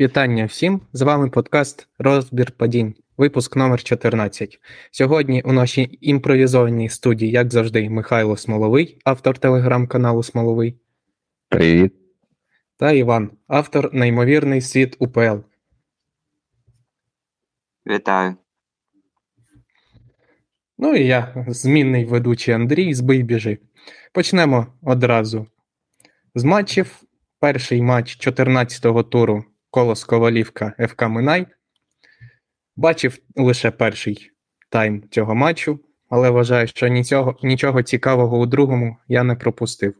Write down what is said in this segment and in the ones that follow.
Вітання всім! З вами подкаст Розбір падінь, випуск номер 14 Сьогодні у нашій імпровізованій студії, як завжди, Михайло Смоловий, автор телеграм-каналу Смоловий. Привіт. Та Іван, автор Неймовірний світ УПЛ. Вітаю. Ну і я, змінний ведучий Андрій, збий біжи. Почнемо одразу з матчів. Перший матч 14-го туру Колос Ковалівка ФК Минай. Бачив лише перший тайм цього матчу, але вважаю, що нічого, нічого цікавого у другому я не пропустив.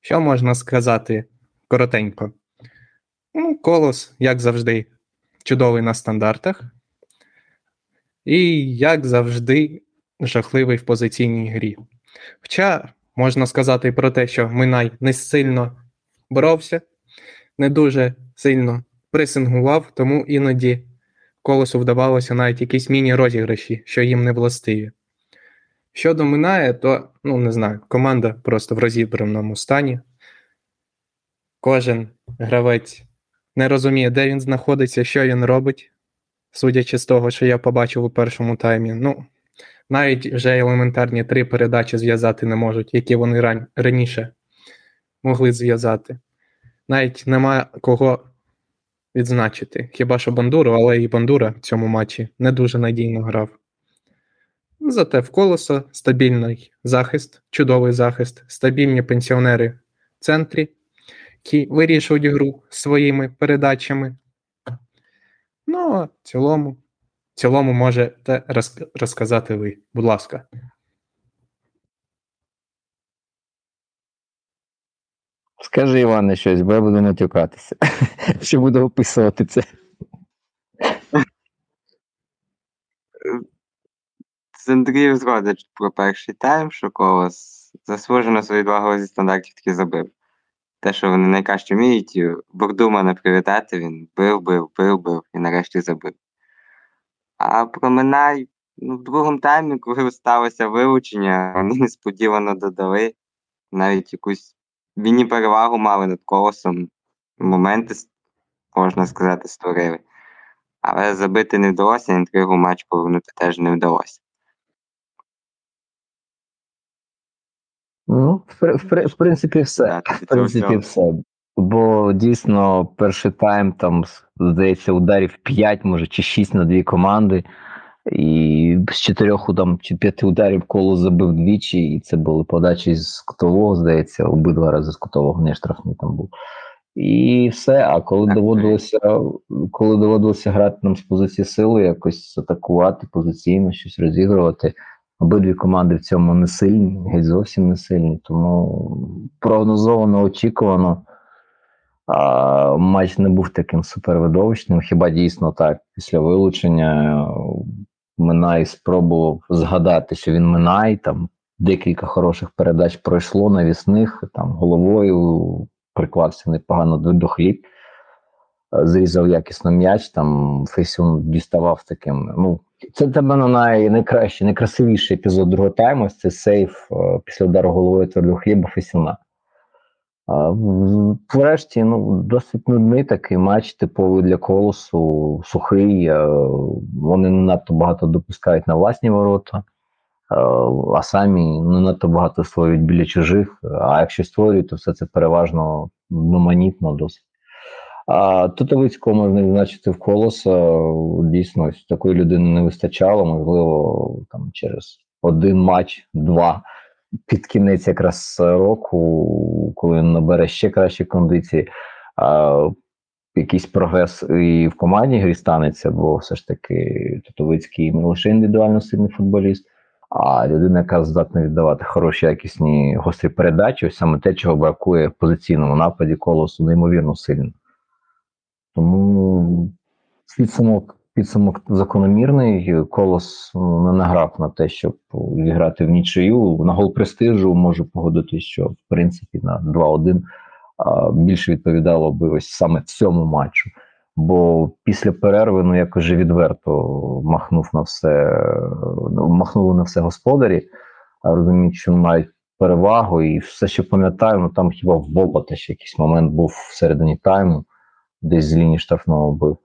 Що можна сказати коротенько? Ну, Колос, як завжди, чудовий на стандартах. І, як завжди, жахливий в позиційній грі. Хоча можна сказати про те, що Минай не сильно боровся, не дуже сильно пресингував, тому іноді колесу вдавалося навіть якісь міні-розіграші, що їм не властиві. Щодо Минає, то, ну не знаю, команда просто в розібраному стані. Кожен гравець не розуміє, де він знаходиться, що він робить, судячи з того, що я побачив у першому таймі. Ну, навіть вже елементарні три передачі зв'язати не можуть, які вони ран... раніше могли зв'язати. Навіть немає кого відзначити. Хіба що Бандуру, але і Бандура в цьому матчі не дуже надійно грав. Зате в колесо стабільний захист, чудовий захист, стабільні пенсіонери в центрі, які вирішують гру своїми передачами. Ну, а в цілому, в цілому можете розказати ви, будь ласка. Скажи, Іване, щось, бо я буду матюкатися. Що буду описувати це. З Андрієм згодить про перший тайм, що колос заслужено свої два голи стандартів таки забив. Те, що вони найкраще вміють, Бордума не привітати, він бив, бив, бив, бив і нарешті забив. А про Минай, ну, в другому таймі, коли сталося вилучення, вони несподівано додали навіть якусь міні-перевагу мали над колосом. Моменти, можна сказати, створили. Але забити не вдалося, інтригу матч повернути теж не вдалося. Ну, в, в, в принципі, все. В принципі, все. Бо дійсно перший тайм, там, здається, ударів 5, може, чи 6 на дві команди. І з чотирьох там, чи п'яти ударів коло забив двічі, і це були подачі з кутового, здається, обидва рази з кутового, не штрафний там був. І все. А коли доводилося коли доводилося грати нам з позиції сили, якось атакувати позиційно, щось розігрувати, обидві команди в цьому не сильні, геть зовсім не сильні. Тому прогнозовано, очікувано. А, Матч не був таким супервидовищним. Хіба дійсно так, після вилучення Минай спробував згадати, що він Минай, там декілька хороших передач пройшло навісних, там головою приклався непогано до, до хліб, зрізав якісно м'яч, там Фейсюн діставав таким. Ну, Це для мене най, найкращий, найкрасивіший епізод другого тайму. Це сейф після удару головою твердого хліба Фейсюна. Врешті, ну, досить нудний такий матч, типовий для колосу, сухий. Вони не надто багато допускають на власні ворота, а самі не надто багато створюють біля чужих. А якщо створюють, то все це переважно номанітно досить. Тутовицького можна відзначити в колоса. Дійсно, такої людини не вистачало, можливо, там через один матч, два під кінець якраз року, коли він набере ще кращі кондиції, а, якийсь прогрес і в команді грі станеться, бо все ж таки Тотовицький не лише індивідуально сильний футболіст, а людина, яка здатна віддавати хороші, якісні гострі передачі, ось саме те, чого бракує в позиційному нападі колосу, неймовірно сильно. Тому підсумок підсумок закономірний. Колос не награв на те, щоб зіграти в нічию. На гол престижу можу погодитись, що в принципі на 2-1 більше відповідало би ось саме цьому матчу. Бо після перерви, ну якось вже відверто махнув на все, ну, махнули на все господарі, розуміють, що мають перевагу, і все, що пам'ятаю, ну там хіба в Болота ще якийсь момент був всередині тайму десь з лінії штрафного бив.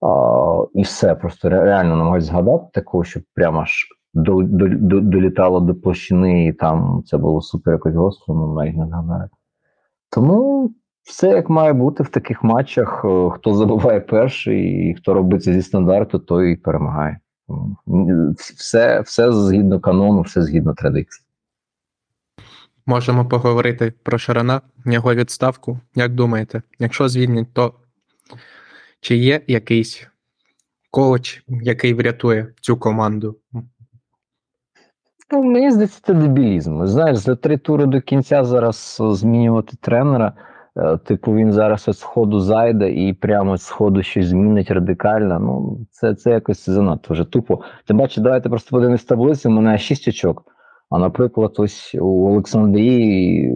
А, і все, просто реально намагаюсь згадати такого, щоб прямо аж до, до, до, долітало до площини, і там це було супер якось гостро, ну навіть не згадаю. Тому все як має бути в таких матчах. Е, Хто забуває перший, і хто робить це зі стандарту, той і перемагає. Все, все згідно канону, все згідно традиції. Можемо поговорити про Шарана, його відставку. Як думаєте, якщо звільнять, то чи є якийсь коуч, який врятує цю команду? Ну, мені здається, це дебілізм. Знаєш, за три тури до кінця зараз е, змінювати тренера. е, Типу, він зараз з сходу зайде і прямо з сходу щось змінить радикально. Ну, це, це якось занадто вже тупо. Ти бачиш, давайте просто подивимось таблицю, у мене 6 очок. А наприклад, ось у Олександрії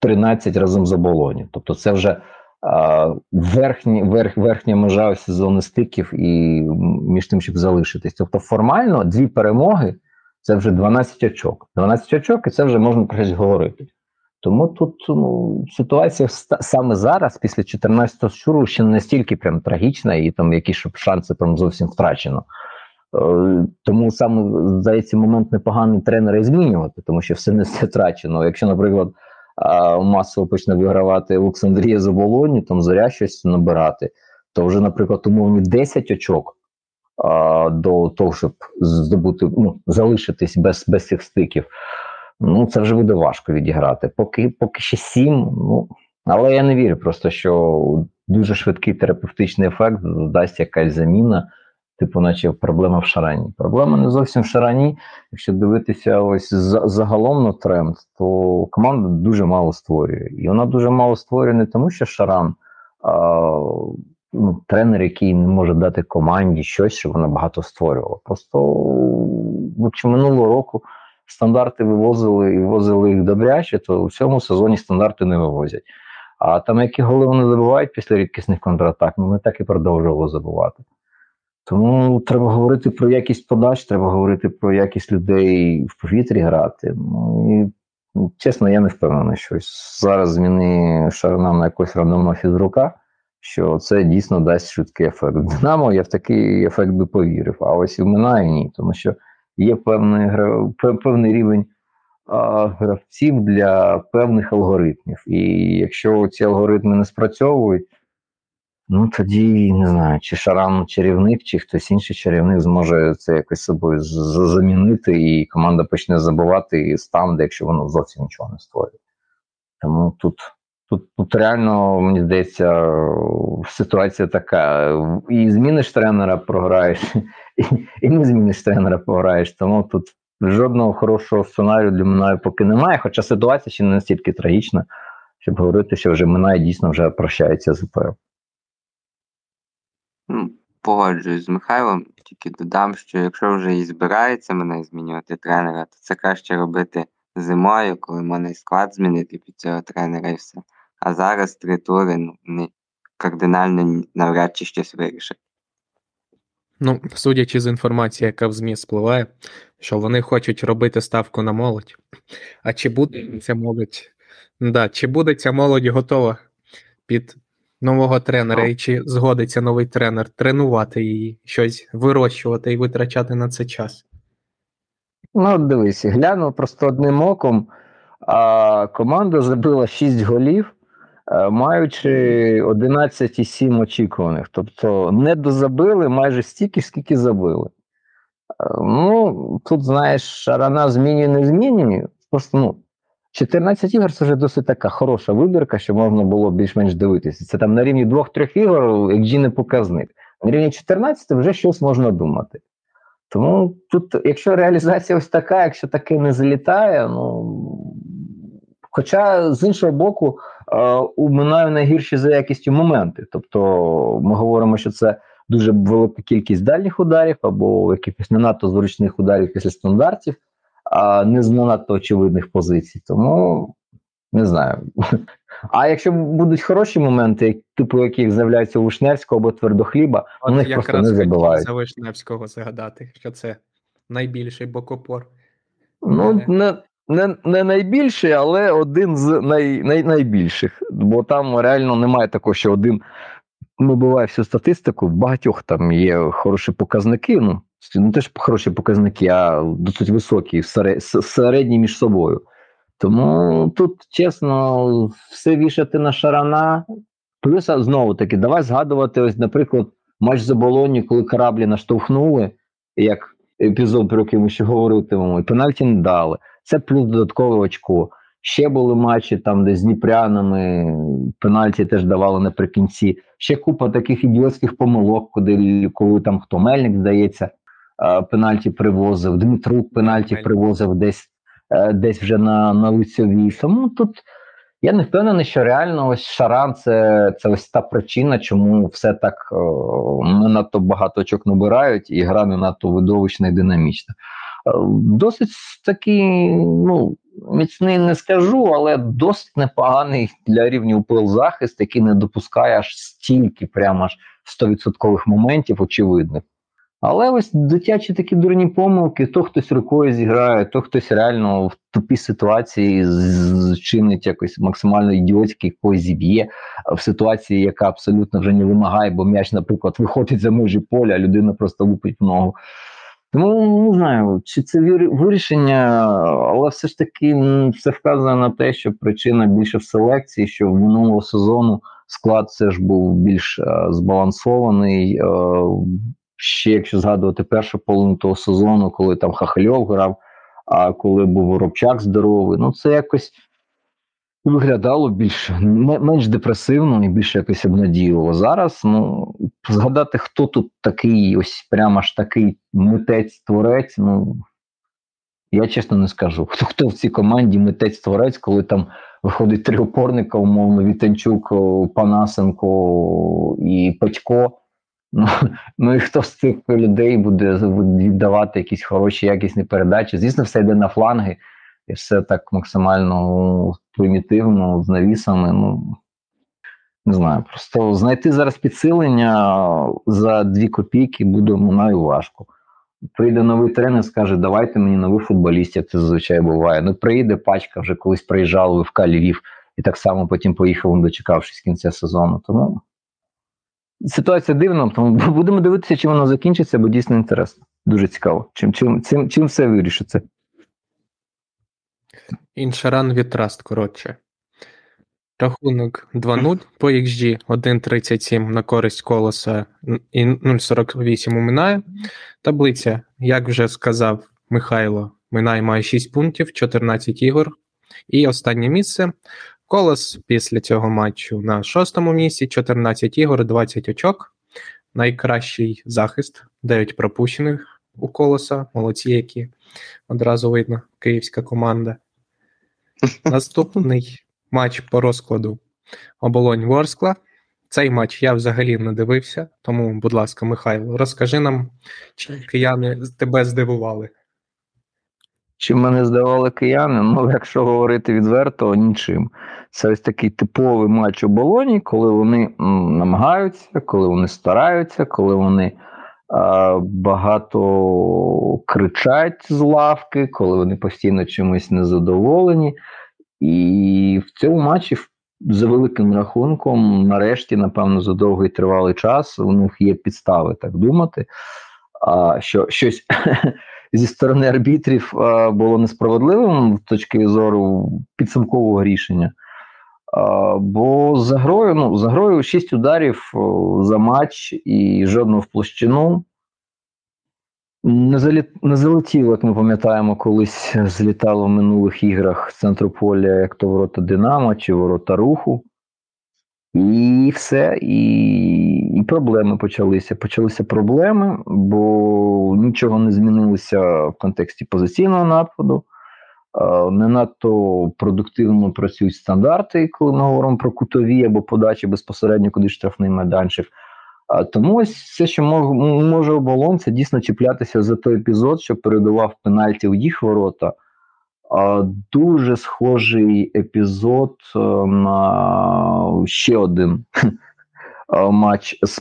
13 разом за Болоні. Тобто це вже верхні, верх, верхня межа ось стиків і між тим, щоб залишитись. Тобто, формально дві перемоги це вже 12 очок. 12 очок, і це вже можна про щось говорити. Тому тут ну, ситуація саме зараз, після 14-го туру, ще не настільки прям трагічна, і там якісь щоб шанси прям зовсім втрачено. Е, Тому саме здається момент непоганий тренера і змінювати, тому що все не все втрачено. Якщо, наприклад, масово почне вигравати Олександрія за Болоні, там зоря щось набирати, то вже, наприклад, умовні 10 очок а, до того, щоб здобути, ну, залишитись без, без цих стиків. Ну, це вже буде важко відіграти. Поки, поки ще 7, ну. Але я не вірю просто, що дуже швидкий терапевтичний ефект дасть якась заміна, типу, наче проблема в шарані. Проблема не зовсім в шарані. Якщо дивитися ось загалом на тренд, то команда дуже мало створює. І вона дуже мало створює не тому, що шаран а, ну, тренер, який не може дати команді щось, щоб вона багато створювала. Просто чи минулого року стандарти вивозили і вивозили їх добряче, то у цьому сезоні стандарти не вивозять. А там, які голи вони забувають після рідкісних контратак, ну ми так і продовжували забувати. Тому треба говорити про якість подач, треба говорити про якість людей в повітрі грати. Ну і ну, чесно, я не впевнений, що зараз зміни шарна на якогось рандомного фізрука, що це дійсно дасть швидкий ефект. Динамо я в такий ефект би повірив, а ось і Минає ні, тому що є певний, певний рівень а, гравців для певних алгоритмів. І якщо ці алгоритми не спрацьовують, ну тоді не знаю, чи Шаран чарівник, чи хтось інший чарівник зможе це якось собою замінити, і команда почне забувати і стане, якщо воно зовсім нічого не створює. Тому тут, тут, тут реально, мені здається, ситуація така. І зміниш тренера, програєш, і, і не зміниш тренера, програєш. Тому тут жодного хорошого сценарію для Минаю поки немає, хоча ситуація ще не настільки трагічна, щоб говорити, що вже Минай дійсно вже прощається з УПЛ. Погоджуюсь з Михайлом, тільки додам, що якщо вже і збирається мене змінювати тренера, то це краще робити зимою, коли і склад змінити під цього тренера і все. А зараз три тури ну, не, кардинально навряд чи щось вирішить. Ну, судячи з інформації, яка в ЗМІ спливає, що вони хочуть робити ставку на молодь. А чи буде ця молодь? Да, чи буде ця молодь готова під нового тренера, і чи згодиться новий тренер тренувати її, щось вирощувати і витрачати на це час? Ну, дивись, глянув просто одним оком, а команда забила 6 голів, е, маючи 11,7 очікуваних. Тобто не дозабили майже стільки, скільки забили. Е, Ну, тут, знаєш, шарана змінює, не змінює. Просто ну, 14 ігор це вже досить така хороша вибірка, що можна було більш-менш дивитися. Це там на рівні 2-3 ігор, XG не показник. На рівні 14 вже щось можна думати. Тому тут, якщо реалізація ось така, якщо таке не залітає, ну хоча з іншого боку, е, у Минаю найгірші за якістю моменти. Тобто ми говоримо, що це дуже велика кількість дальніх ударів або якихось не надто зручних ударів після стандартів, не з надто очевидних позицій. Тому не знаю. А якщо будуть хороші моменти, типу яких з'являються у Вишневського або твердохліба, у них просто не забивають. за Вишневського згадати, що це найбільший бокопор. Ну, не, не не найбільший, але один з най, най, найбільших. Бо там реально немає такого, що один вибиває всю статистику. В багатьох там є хороші показники. Ну, не теж хороші показники, а досить високі, середні між собою. Тому тут, чесно, все вішати на шарана. Плюс знову таки, давай згадувати, ось, наприклад, матч за Болоні, коли кораблі наштовхнули, як епізод, про який ми ще говоритимемо, і пенальті не дали. Це плюс додаткове очко. Ще були матчі там, де з Дніпрянами пенальті теж давали наприкінці. Ще купа таких ідіотських помилок, коли, коли там хто Мельник, здається, пенальті привозив, Дмитрук пенальті привозив десь е, десь вже на на лицьовій. Тому тут я не впевнений, що реально ось Шаран це це ось та причина, чому все так не надто багато очок набирають, і гра не надто видовищна і динамічна. Е, досить такий, ну міцний не скажу, але досить непоганий для рівня УПЛ захист, який не допускає аж стільки, прямо аж 100% моментів, очевидних. Але ось дитячі такі дурні помилки, то хтось рукою зіграє, то хтось реально в тупій ситуації зчинить якось максимально ідіотський когось зіб'є в ситуації, яка абсолютно вже не вимагає, бо м'яч, наприклад, виходить за межі поля, а людина просто лупить в ногу. Тому не знаю, чи це вирішення, але все ж таки все вказує на те, що причина більше в селекції, що в минулого сезону склад все ж був більш е, збалансований. Е, ще якщо згадувати першу половину того сезону, коли там Хахальов грав, а коли був Воробчак здоровий, ну це якось виглядало більш менш депресивно і більш якось обнадійливо. Зараз ну згадати, хто тут такий, ось прямо ж такий митець-творець. Ну я чесно не скажу. Хто хто в цій команді митець-творець, коли там виходить три опорника, умовно, Вітанчук, Панасенко і Петько. Ну, ну і хто з цих людей буде віддавати якісь хороші, якісні передачі? Звісно, все йде на фланги і все так максимально примітивно, з навісами. Ну не знаю, просто знайти зараз підсилення за дві копійки буде мною важко. Прийде новий тренер, скаже, давайте мені нових футболістів, це зазвичай буває. Ну, приїде пачка, вже колись приїжджав в Львів і так само потім поїхав, дочекавшись кінця сезону. Тому ситуація дивна, тому будемо дивитися, чим воно закінчиться, бо дійсно інтересно. Дуже цікаво. Чим чим, чим, чим все вирішиться. Іншаран від Траст, коротше. Рахунок 2-0 по XG 1.37 на користь колоса і 0.48 у Минає. Таблиця, як вже сказав Михайло, Минай має 6 пунктів, 14 ігор. І останнє місце. Колос після цього матчу на шостому місці, 14 ігор, 20 очок. Найкращий захист, 9 пропущених у колоса. Молодці, які одразу видно, київська команда. Наступний матч по розкладу оболонь Ворскла. Цей матч я взагалі не дивився, тому, будь ласка, Михайло, розкажи нам, чи кияни тебе здивували. Чи мене здавали кияни? Ну, якщо говорити відверто, нічим. Це ось такий типовий матч у болоні, коли вони намагаються, коли вони стараються, коли вони а, багато кричать з лавки, коли вони постійно чимось незадоволені. І в цьому матчі, за великим рахунком, нарешті, напевно, за довгий тривалий час у них є підстави так думати, що щось зі сторони арбітрів було несправедливим з точки зору підсумкового рішення. Бо за грою, ну, за грою 6 ударів за матч і жодного в площину. Не залетіло, як ми пам'ятаємо, колись злітало в минулих іграх центру поля, як то ворота Динамо чи ворота руху. І все, і і проблеми почалися. Почалися проблеми, бо нічого не змінилося в контексті позиційного нападу. Не надто продуктивно працюють стандарти, коли ми говоримо про кутові або подачі безпосередньо куди штрафний майданчик. Тому ось все, що може оболон, це дійсно чіплятися за той епізод, що передавав пенальті у їх ворота. Дуже схожий епізод е, на ще один матч з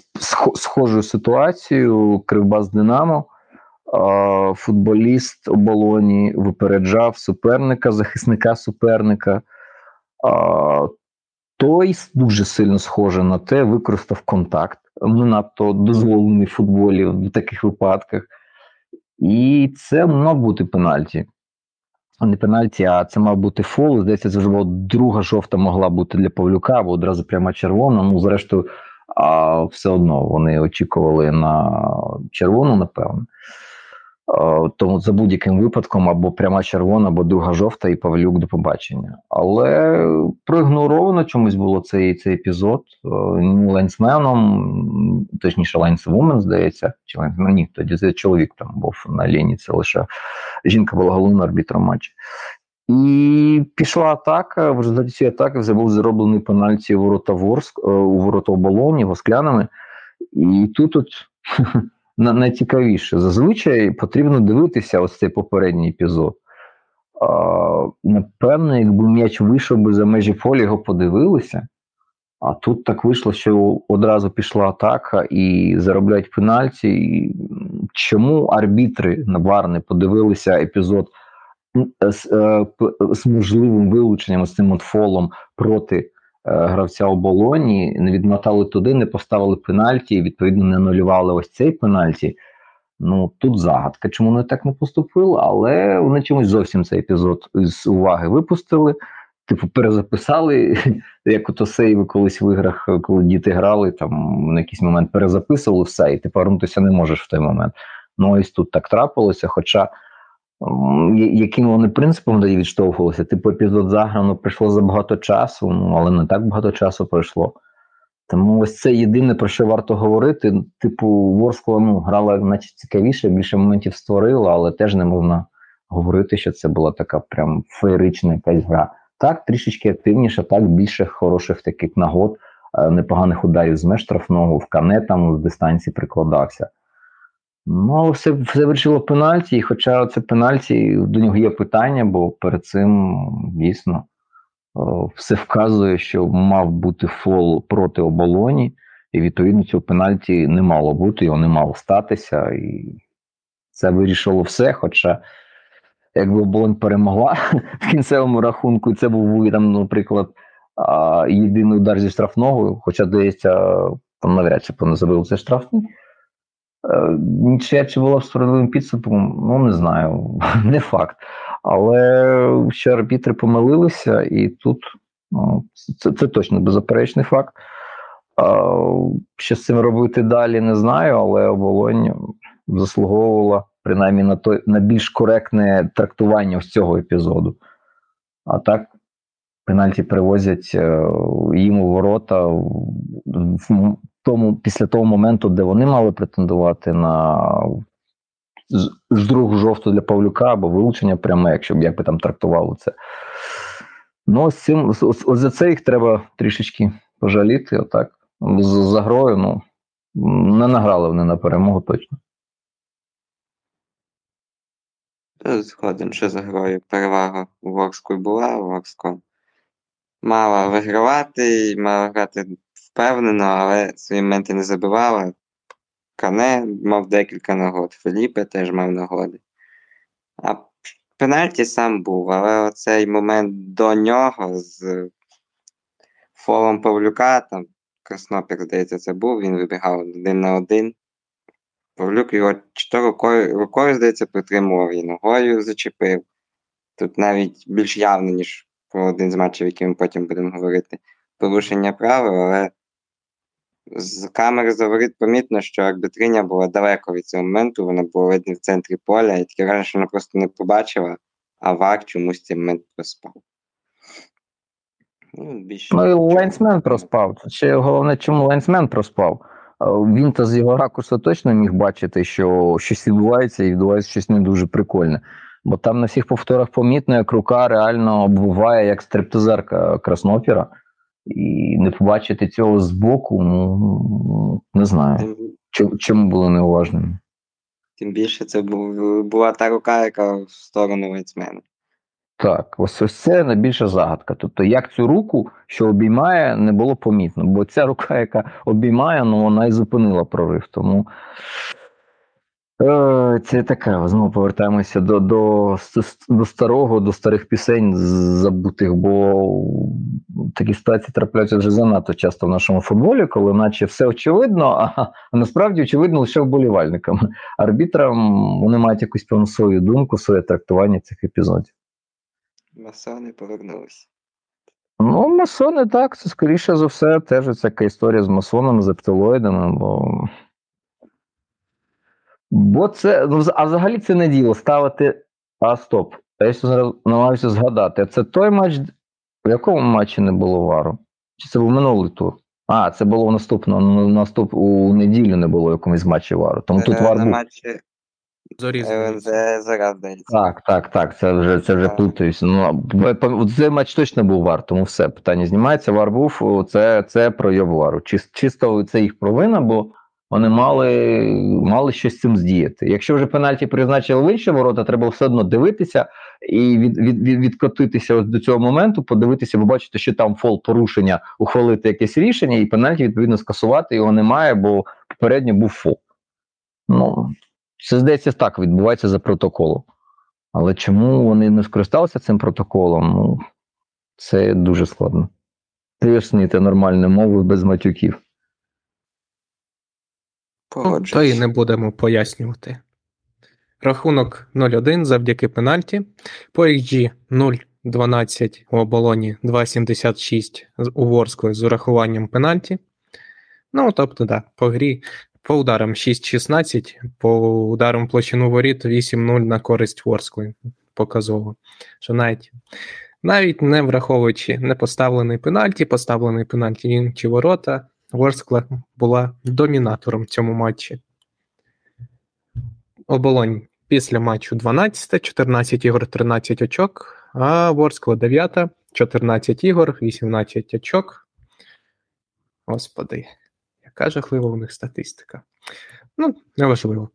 схожою ситуацією Кривбас Динамо. футболіст оболоні випереджав суперника, захисника суперника. Той дуже сильно схоже на те, використав контакт, не надто дозволений в футболі в таких випадках. І це мав бути пенальті. Не пенальті, а це мав бути фол. Здається, це вже друга жовта могла бути для Павлюка, або одразу пряма червона. Ну, зрештою, а все одно вони очікували на червону, напевно. А, Тому за будь-яким випадком або пряма червона, або друга жовта, і Павлюк до побачення. Але проігноровано чомусь було цей цей епізод е, лайнсменом, точніше, лайнсвумен, здається, чи лайнсмен, ні, тоді чоловік там був на лінії, це лише жінка була головним арбітром матчу. І пішла атака. В результаті цієї атаки вже був зроблений пенальті у ворота Ворск, е, у ворота оболоні, восклянами. І тут от найцікавіше. Зазвичай потрібно дивитися ось цей попередній епізод. Напевно, якби м'яч вийшов би за межі поля, його подивилися. А тут так вийшло, що одразу пішла атака і заробляють пенальті. І чому арбітри на ВАР не подивилися епізод з, е, з можливим вилученням з цим от фолом проти е, гравця оболоні, не відмотали туди, не поставили пенальті, і відповідно не анулювали ось цей пенальті. Ну тут загадка, чому вони так не поступили, але вони чомусь зовсім цей епізод з уваги випустили. Типу, перезаписали, як ото сейви колись в іграх, коли діти грали, там на якийсь момент перезаписували все, і ти повернутися не можеш в той момент. Ну ось тут так трапилося. Хоча яким вони принципом тоді відштовхувалися, типу епізод заграно прийшло забагато часу, ну але не так багато часу пройшло. Тому ось це єдине, про що варто говорити. Типу, Ворскла ну, грала, наче цікавіше, більше моментів створила, але теж не можна говорити, що це була така прям феєрична якась гра. Так, трішечки активніше, так, більше хороших таких нагод, е, непоганих ударів з меж штрафного, в кане там з дистанції прикладався. Ну, але все, все вирішило пенальті, і хоча це пенальті, до нього є питання, бо перед цим дійсно все вказує, що мав бути фол проти оболоні, і відповідно цього пенальті не мало бути, його не мало статися. І це вирішило все. Хоча, якби оболонь перемогла в кінцевому рахунку, це був там, наприклад, єдиний удар зі штрафного, хоча, здається, навряд чи не забив це штрафний. Е, Нічия чи була б справедливим підсумком, ну не знаю, не факт. Але що арбітри помилилися, і тут ну, це, це точно беззаперечний факт. А, що з цим робити далі, не знаю, але оболонь заслуговувала принаймні на той на більш коректне трактування ось цього епізоду. А так, пенальті привозять е, їм у ворота тому, після того моменту, де вони мали претендувати на з- з другу жовту для Павлюка або вилучення пряме, якщо як би там трактувало це. Ну, ось цим ось, за це їх треба трішечки пожаліти. Отак. З, за грою, ну не награли вони на перемогу точно. Згоден, що за грою перевага у Ворску була, Ворско мала вигравати, і мала грати впевнено, але свої моменти не забивала. Кане мав декілька нагод, Феліпе теж мав нагоди. А пенальті сам був, але оцей момент до нього з фолом Павлюка, там Краснопір, здається, це був, він вибігав один на один. Павлюк його чи то рукою, рукою, здається, притримував і ногою зачепив. Тут навіть більш явно, ніж про один з матчів, який ми потім будемо говорити, порушення правил, але з камери заворіт помітно, що арбітриня була далеко від цього моменту, вона була видно в центрі поля, і таке що вона просто не побачила, а ВАР чомусь цей момент проспав. Ну, більше Ну і нічого. проспав. Ще головне, чому лайнсмен проспав. Е, Він то з його ракурсу точно міг бачити, що щось відбувається, і відбувається щось не дуже прикольне. Бо там на всіх повторах помітно, як рука реально оббиває як стриптизерка краснопіра. І не побачити цього збоку, ну не знаю. Чому, було неуважним? тим більше це була та рука, яка в сторону лайнсмена. Так, ось ось це найбільша загадка. Тобто, як цю руку, що обіймає, не було помітно. Бо ця рука, яка обіймає, ну вона і зупинила прорив. Тому Це таке, знову повертаємося до, до, до старого, до старих пісень забутих, бо такі ситуації трапляються вже занадто часто в нашому футболі, коли наче все очевидно, а, а насправді очевидно лише вболівальникам. Арбітрам вони мають якусь певну свою думку, своє трактування цих епізодів. Масони повернулися. Ну, масони так, це скоріше за все, теж така історія з масонами, з ептилоїдами, бо. Бо це. Ну, а взагалі це не діло ставити. А стоп. Я зараз намагаюся згадати. Це той матч, в якому матчі не було вару? Чи це був минулий тур? А, це було в наступному наступ у неділю не було якомусь матчі вару. Тому тут вар на був. матчі зараз. Так, так, так. Це вже це вже плутаюся. Ну цей матч точно був вар, тому все питання знімається. Вар був це, це пройоб вару. Чис- Чисто це їх провина, бо вони мали, мали щось з цим здіяти. Якщо вже пенальті призначили в інші ворота, треба все одно дивитися і від, від, від, відкотитися ось до цього моменту, подивитися, побачити, що там фол порушення, ухвалити якесь рішення, і пенальті відповідно скасувати його немає, бо попередньо був фол. Ну, це здається так відбувається за протоколом. Але чому вони не скористалися цим протоколом? Ну, це дуже складно. Пояснити нормальною мовою без матюків. Ну, то і не будемо пояснювати. Рахунок 0-1 завдяки пенальті. По XG 0-12 у оболоні 2,76 у Ворскли з урахуванням пенальті. Ну, тобто, да, по грі по ударам 6-16, по ударам площину воріт 8-0 на користь Ворскли. Показово. Що навіть, навіть не враховуючи не поставлений пенальті, поставлений пенальті інші ворота, Ворскла була домінатором в цьому матчі. Оболонь після матчу 12, 14 ігор, 13 очок, а Ворскла 9, 14 ігор, 18 очок. Господи, яка жахлива у них статистика. Ну, неважливо.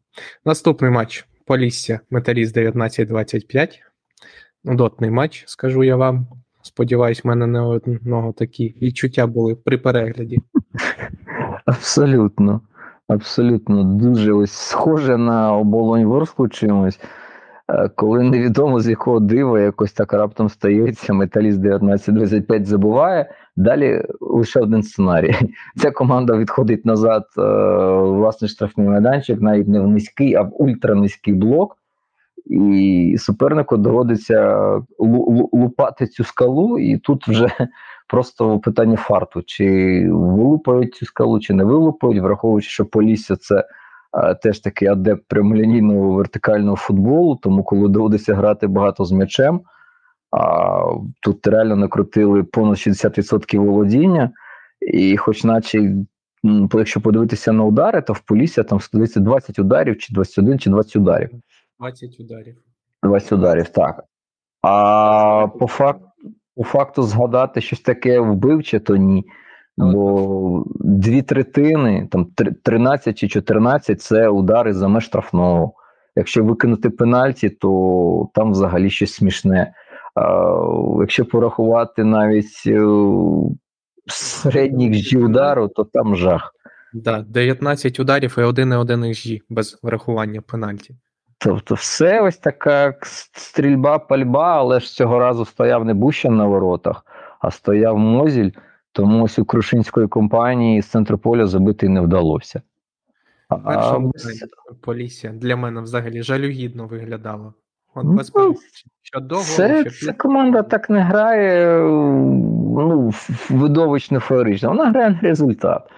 Наступний матч Полісся Металіст 19-25. Удотний матч, скажу я вам. Сподіваюсь, в мене не одного такі відчуття були при перегляді. Абсолютно. Абсолютно. Дуже ось схоже на оболонь Ворсклу чимось. Е, Коли невідомо з якого дива якось так раптом стається, металіст 19-25 забуває. Далі лише один сценарій. Ця команда відходить назад е, в власний штрафний майданчик, навіть не в низький, а в ультранизький блок. І супернику доводиться лу- лу- лупати цю скалу, і тут вже просто питання фарту: чи вилупають цю скалу, чи не вилупають, враховуючи, що Полісся це теж такий адепт прямолінійного вертикального футболу, тому коли доводиться грати багато з м'ячем, а тут реально накрутили понад 60% володіння, і хоч наче. Якщо подивитися на удари, то в Полісся там складається 20 ударів, чи 21, чи 20 ударів. 20 ударів. 20 ударів, так. А по факту, по факту згадати щось таке вбивче, то ні. Бо дві третини, там 13 чи 14 це удари за меж штрафного. Якщо викинути пенальті, то там взагалі щось смішне. А, якщо порахувати навіть е, середній XG удару, то там жах. Да, 19 ударів і 1,1 XG без врахування пенальті. Тобто, все ось така стрільба, пальба, але ж цього разу стояв не Бущан на воротах, а стояв Мозіль, тому ось у Крушинської компанії з центру поля забити не вдалося. А, Першому Полісся для мене взагалі жалюгідно виглядала. От Ну, без перебільшень. Що до голу, це, що ця команда так не грає ну, видовищно феєрично, вона грає на результат.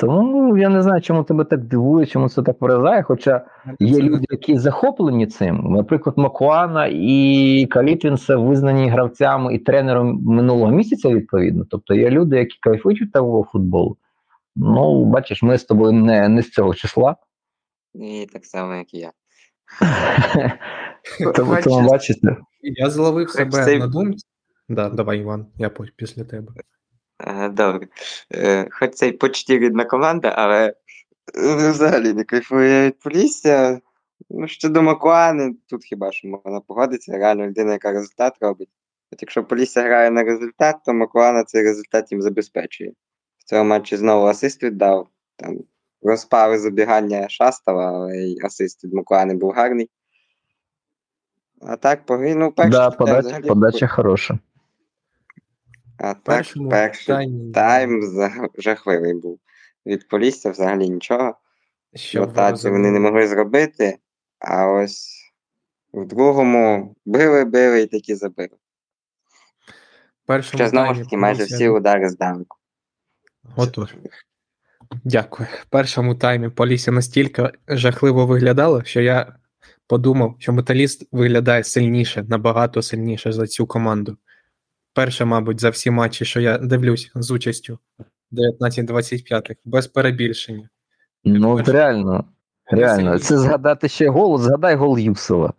Тому ну, я не знаю, чому тебе так дивує, чому це так вражає. Хоча Є люди, які захоплені цим. Наприклад, Макуана і Калітвін це визнані гравцями і тренером минулого місяця, відповідно. Тобто є люди, які кайфують від того футболу. Ну, бачиш, ми з тобою не, не з цього числа. І так само, як і я. Тому, тому бачите. Я зловив себе на думці. Да, давай, Іван, я після тебе. Ага, Добре. Е, Хоч це й почти рідна команда, але е, взагалі не кайфує від Полісся. Ну, щодо Макуани, тут хіба що можна погодитися, реально людина, яка результат робить. От якщо Полісся грає на результат, то Макуана цей результат їм забезпечує. В цьому матчі знову асист віддав. Там розпали забігання Шастова, але й асист від Миколани був гарний. А так, ну, перший Да, подача, подача хороша. А так, перший таймі, тайм жахливий був. Від Полісся взагалі нічого. ви Ротацію вони не могли зробити, а ось в другому били, били і такі забили. Першому Ще знову ж таки, майже всі удари здалеку. Отож. Дякую. В першому таймі Полісся настільки жахливо виглядало, що я подумав, що металіст виглядає сильніше, набагато сильніше за цю команду. Перше, мабуть, за всі матчі, що я дивлюсь з участю 19-25, без перебільшення. Ну, Перше. реально. Реально. Це згадати ще гол, згадай гол Юсова.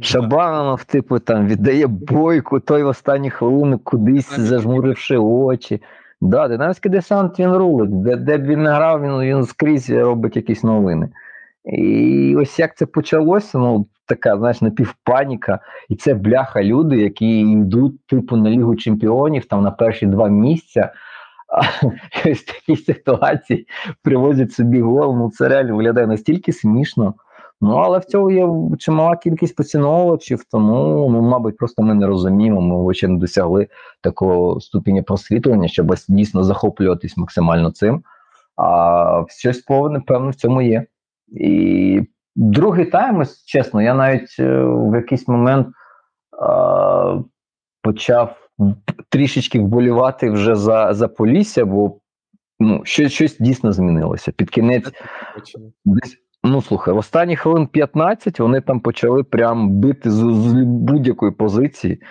Шабанов, типу, там віддає бойку, той в останні хвилини кудись зажмуривши очі. Да, динамський десант він рулить. Де, де б він не грав, він, він скрізь робить якісь новини. І ось як це почалося, ну, така, знаєш, напівпаніка. І це бляха люди, які йдуть, типу, на Лігу Чемпіонів, там на перші два місця. А ось такі ситуації привозять собі гол. Ну це реально виглядає настільки смішно. Ну, але в цьому є чимала кількість поціновувачів, тому, ну, мабуть, просто ми не розуміємо, ми ще не досягли такого ступеня просвітлення, щоб дійсно захоплюватись максимально цим. А щось повне, певно, в цьому є. І другий тайм, чесно, я навіть е, в якийсь момент е, почав трішечки вболівати вже за, за Полісся, бо ну, щось, щось дійсно змінилося. Під кінець десь. Ну, слухай, в останні хвилин 15 вони там почали прям бити з, з будь-якої позиції.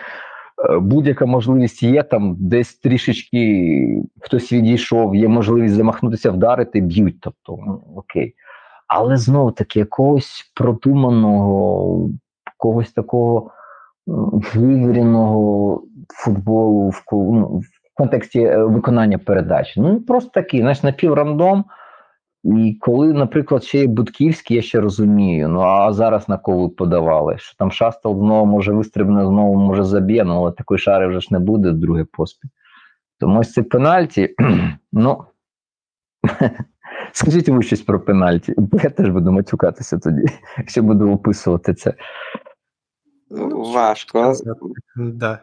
Е, Будь-яка можливість є, там десь трішечки хтось відійшов, є можливість замахнутися, вдарити, б'ють. Тобто, ну, окей. Але знову таки, якогось продуманого, когось такого вивіреного футболу в, ну, в контексті е, виконання передач. Ну, просто такий, знаєш, напіврандом. І коли, наприклад, ще є Будківський, я ще розумію. Ну а зараз на кого подавали? Що там Шастел знову може вистрибне, знову може заб'є, ну але такої шари вже ж не буде друге поспіль. Тому ось це пенальті. ну скажіть ви щось про пенальті. Бо я теж буду матюкатися тоді, якщо буду описувати це. Ну, важко. Да.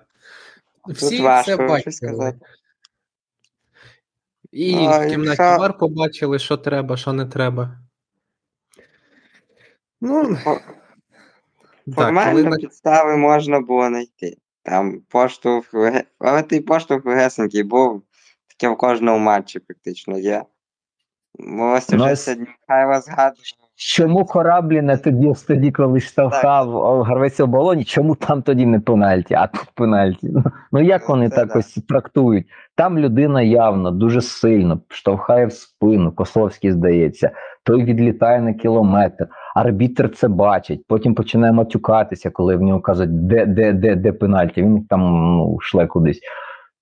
Тут Всі важко це бачили. сказати. І Ой, в кімнаті що- бар побачили, що треба, що не треба. Ну, Формально коли підстави можна було знайти. Там поштовх, леге- але той поштовх легесенький був, таке в кожному матчі практично є. Ось Ну, вже сьогодні Михайло згадував. Чому кораблі не тоді, тоді коли штовхав гравець оболоні, чому там тоді не пенальті, а тут пенальті? Ну, Ну як вони Це так да. ось трактують? Там людина явно дуже сильно штовхає в спину, Кословський здається, той відлітає на кілометр. Арбітр це бачить, потім починає матюкатися, коли в нього кажуть, де, де, де, де пенальті. Він там ну, шле кудись.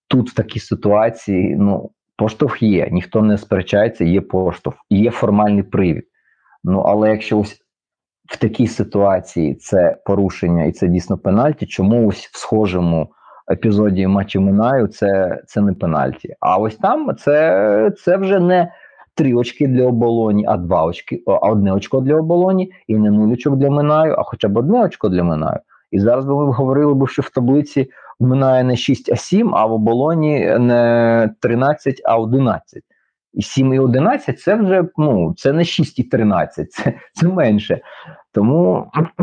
Тут в такій ситуації ну, поштовх є, ніхто не сперечається, є поштовх, і є формальний привід. Ну, але якщо ось в такій ситуації це порушення і це дійсно пенальті, чому ось в схожому епізоді матчу Минаю це, це не пенальті. А ось там це, це вже не три очки для оболоні, а два очки, а одне очко для оболоні, і не нуль очок для Минаю, а хоча б одне очко для Минаю. І зараз би ми говорили, що в таблиці Минає не 6, а 7, а в оболоні не 13, а 11. І 7 і 11 це вже ну, це не 6 і 13, це, це менше. Тому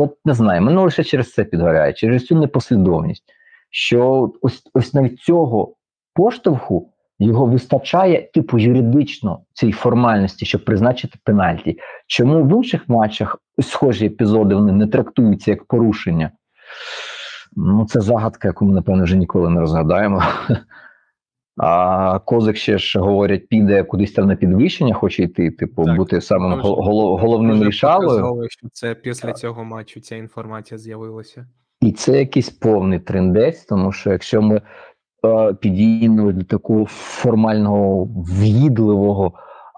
от не знаю, мене лише через це підгоряє, через цю непослідовність. Що ось ось навіть цього поштовху його вистачає, типу, юридично цій формальності, щоб призначити пенальті. Чому в інших матчах схожі епізоди вони не трактуються як порушення? Ну, це загадка, яку ми, напевно, вже ніколи не розгадаємо. А Козик ще ж говорять, піде кудись там на підвищення, хоче йти, типу, Так, бути самим голов- головним рішалою. що це після цього матчу ця інформація з'явилася. І це якийсь повний трендець, тому що якщо ми е, підійдемо до такого формального в'їдливого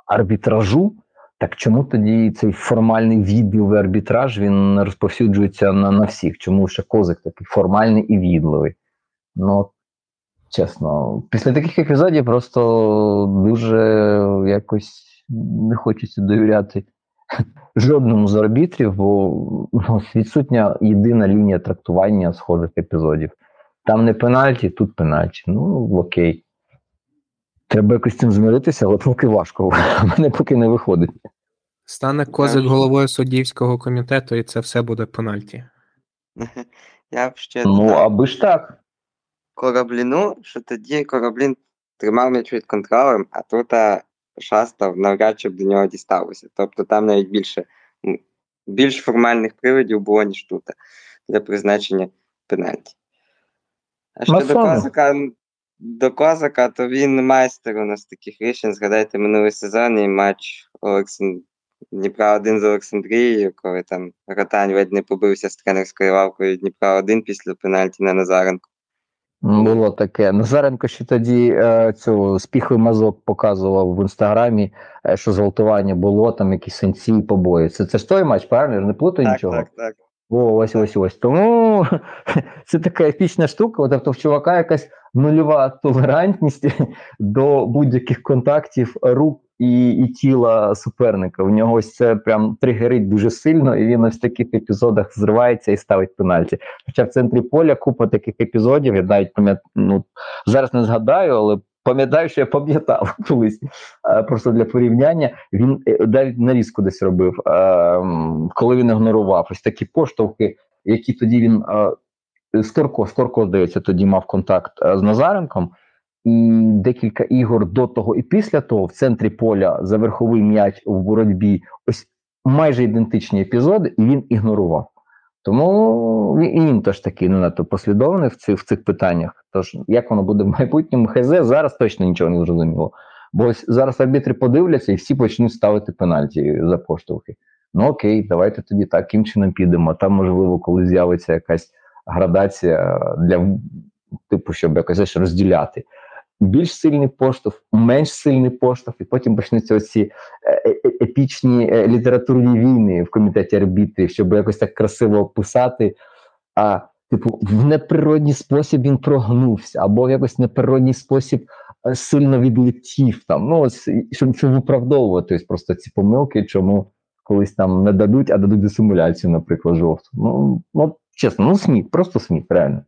арбітражу, так чому тоді цей формальний в'їдливий арбітраж він розповсюджується на, на всіх? Чому ще козик такий формальний і в'їдливий? Ну, чесно, після таких епізодів просто дуже якось не хочеться довіряти жодному з арбітрів, бо ну, відсутня єдина лінія трактування схожих епізодів. Там не пенальті, тут пенальті. Ну, окей. Треба якось цим змиритися, але поки важко. У мене поки не виходить. Стане козик головою суддівського комітету, і це все буде пенальті. Я б ще Ну, додав аби ж так. Корабліну, що тоді Кораблін тримав м'яч під контролем, а тут а, шастав навряд чи б до нього дісталося. Тобто там навіть більше більш формальних приводів було, ніж тут для призначення пенальті. А щодо Масово. Козака, до Козака, то він майстер у нас таких рішень. Згадайте минулий сезон і матч Олексін... Дніпра 1 з Олександрією, коли там Ротань ледь не побився з тренерською лавкою Дніпра 1 після пенальті на Назаренко. Було таке. Назаренко ще тоді е, цього спіхлий мазок показував в інстаграмі, е, що зґвалтування було, там якісь сенсі і побої. Це, це ж той матч, правильно? Я ж не плутаю Так, нічого. так, так. О, ось ось ось. Тому це така епічна штука. Тобто в чувака якась нульова толерантність до будь-яких контактів рук і, і тіла суперника. У нього ось це прям тригерить дуже сильно, і він ось в таких епізодах зривається і ставить пенальті. Хоча в центрі поля купа таких епізодів, я навіть пам'ятаю, ну, зараз не згадаю, але пам'ятаю, що я пам'ятав колись. Е, Просто для порівняння він е, навіть нарізку десь робив, е, коли він ігнорував ось такі поштовхи, які тоді він Скорко, Скорко, здається, тоді мав контакт з Назаренком. І декілька ігор до того і після того в центрі поля за верховий м'яч в боротьбі ось майже ідентичні епізоди, і він ігнорував. Тому і він теж такий не надто послідовний в цих, в цих питаннях. Тож як воно буде в майбутньому, хз зараз точно нічого не зрозуміло. Бо ось зараз арбітри подивляться і всі почнуть ставити пенальті за поштовхи. Ну окей, давайте тоді так, таким чином підемо. Там, можливо, коли з'явиться якась градація для типу, щоб якось розділяти. Більш сильний поштовх, менш сильний поштовх, і потім почнуться оці е- е- епічні е, літературні війни в комітеті арбітрів, щоб якось так красиво описати. А, типу, в неприродній спосіб він прогнувся, або в якось неприродній спосіб сильно відлетів там. Ну, ось, щоб, щоб виправдовувати ось просто ці помилки, чому колись там не дадуть, а дадуть за симуляцію, наприклад, жовту. Ну, ну чесно, ну сміх, просто сміх, реально.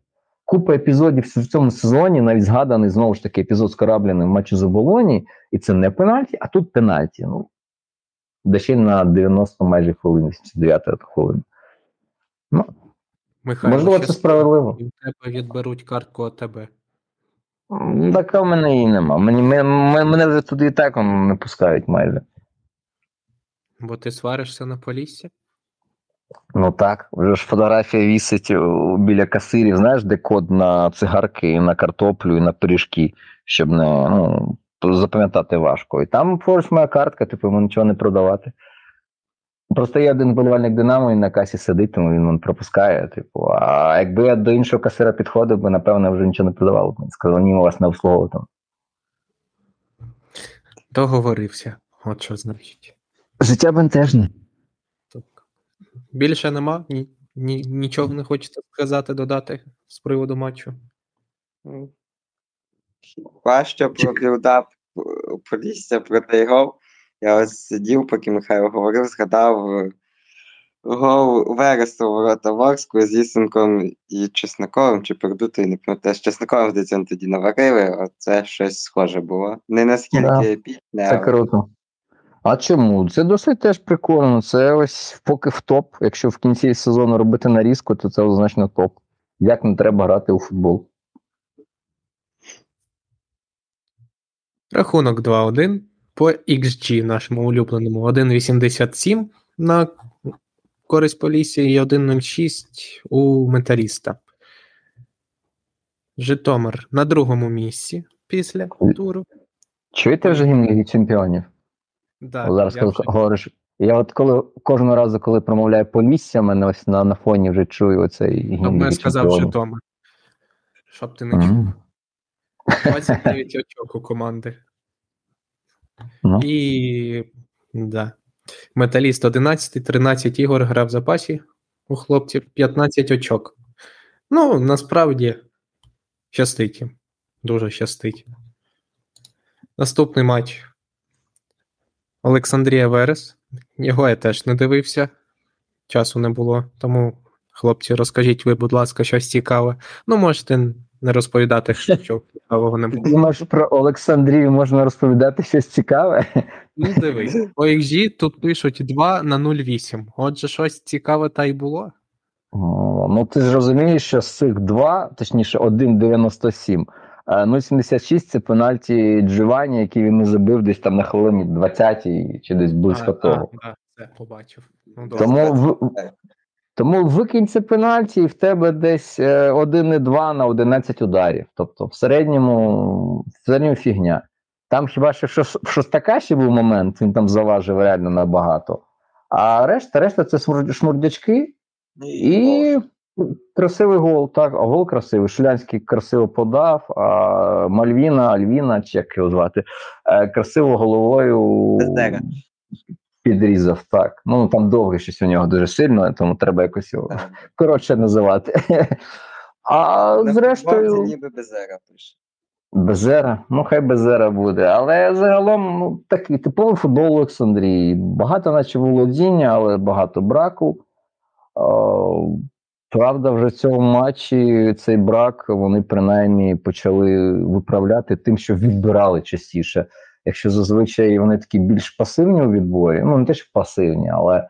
Купа епізодів в цьому сезоні, навіть згаданий знову ж таки епізод з Корабляним в матчі за Болоні, і це не пенальті, а тут пенальті. Ну, де ще на 90 майже хвилин, 89 хвилин. Ну, Михайло, можливо, це справедливо. У тебе відберуть картку АТБ. М, Така в мене і нема. Мені, мене, мене вже туди і так не пускають майже. Бо ти сваришся на поліссі? Ну так, вже ж фотографія вісить біля касирів, знаєш, де код на цигарки, і на картоплю, і на пиріжки, щоб не ну, запам'ятати важко. І там поруч моя картка, типу, йому нічого не продавати. Просто є один болівальник Динамо, і на касі сидить, тому він он пропускає. Типу, а якби я до іншого касира підходив, би, напевно, вже нічого не продавав. Він сказав, ні, ми вас не обслуговуватимемо. Договорився. От що значить. Життя бентежне. Більше нема? Ні, ні, нічого не хочете сказати, додати з приводу матчу. Що про build-up е, Полісся проти його. Я ось сидів, поки Михайло говорив, згадав е, гол Вереса у ворота Ворскли з Ісенком і Чесноковим, чи Пердутою, не пам'ятаю, з Чесноковим здається, тоді наварили, оце щось схоже було. Не наскільки Да. епічне, Це але круто. А чому? Це досить теж прикольно. Це ось поки в топ. Якщо в кінці сезону робити нарізку, то це однозначно топ. Як не треба грати у футбол? Рахунок 2-1 по XG нашому улюбленому 1.87 на користь Полісся і 1.06 у металіста. Житомир на другому місці після туру. Чуєте вже гімн Чемпіонів? Да, Зараз я коли вже- говориш. Я от коли кожного разу, коли промовляю Полісся, мене ось на, на фоні вже чую оцей Ну, я сказав. Житомир. Щоб ти не чув. Мгм. 29 очок у команди. Ну. І да. Металіст 11, 13 ігор грав в запасі у хлопців, 15 очок. Ну, насправді, щастить їм. Дуже щастить. Наступний матч. Олександрія Верес. Його я теж не дивився. Часу не було. Тому, хлопці, розкажіть ви, будь ласка, щось цікаве. Ну, можете не розповідати, що цікавого не було. Думаєш, про Олександрію можна розповідати щось цікаве? Ну, дивись, по XG тут пишуть 2 на 0,8. Отже, щось цікаве та й було. О, Ну, ти ж розумієш, що з цих два, точніше, 1,97. Е, 0,76 це пенальті Джованні, який він забив десь там на хвилині 20 чи десь близько А, того. а, да, це побачив. Ну. Тому, в, тому викинь це пенальті, і в тебе десь е, 1,2 на 11 ударів. Тобто в середньому, в середньому фігня. Там хіба що Шостака ще був момент, він там заважив реально набагато. А решта, решта це шмурдячки і красивий гол. Так, а гол красивий. Шулянський красиво подав, а Мальвіна, Альвіна, чи як його звати, е, красиво головою підрізав. Так. Ну там довго щось у нього дуже сильно, тому треба якось його коротше називати. А зрештою, ніби Безера пише. Безера, ну хай Безера буде. Але загалом ну, такий типовий футбол Олександрії. Багато, наче володіння, але багато браку. Правда, вже в цьому матчі цей брак вони принаймні почали виправляти тим, що відбирали частіше. Якщо зазвичай вони такі більш пасивні у відборі, ну не те, що пасивні, але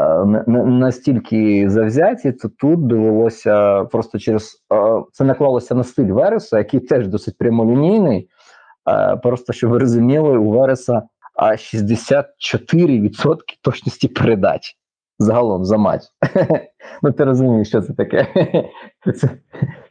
е, настільки завзяті, то тут довелося просто через е, це наклалося на стиль Вереса, який теж досить прямолінійний. Е, просто щоб ви розуміли, у Вереса а 64% точності передач загалом за матч. ну ти розумієш, що це таке? це,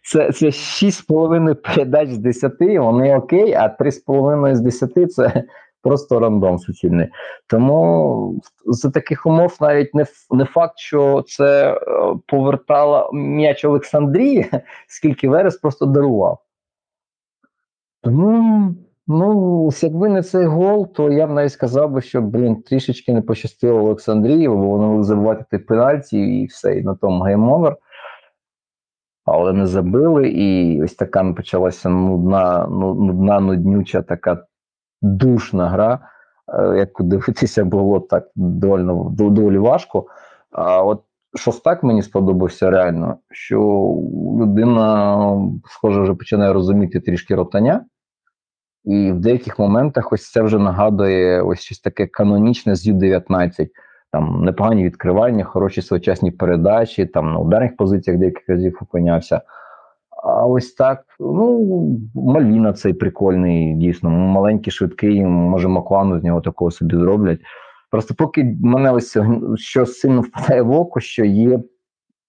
це, це 6,5 передач з 10, вони окей, а 3,5 з 10 це просто рандом суцільний. Тому за таких умов навіть не, не факт, що це е, повертало м'яч Олександрії, скільки Верес просто дарував. Тому, ну, якби не цей гол, то я б навіть сказав би, що блін, трішечки не пощастило Олександрії, бо вони могли забивати ті пенальті і все, і на тому game over. Але не забили, і ось така почалася нудна, ну, нудна, нуднюча, така душна гра. Е, Як дивитися було так доволі, доволі важко. А от Шостак мені сподобався реально, що людина, схоже, вже починає розуміти трішки ротання. І в деяких моментах ось це вже нагадує ось щось таке канонічне з Ю-19. Там непогані відкривання, хороші своєчасні передачі, там на ударних позиціях деяких разів опинявся. А ось так, ну, Мальвіна цей прикольний, дійсно, маленький, швидкий, може, Маклану з нього такого собі зроблять. Просто поки мене ось що сильно впадає в око, що є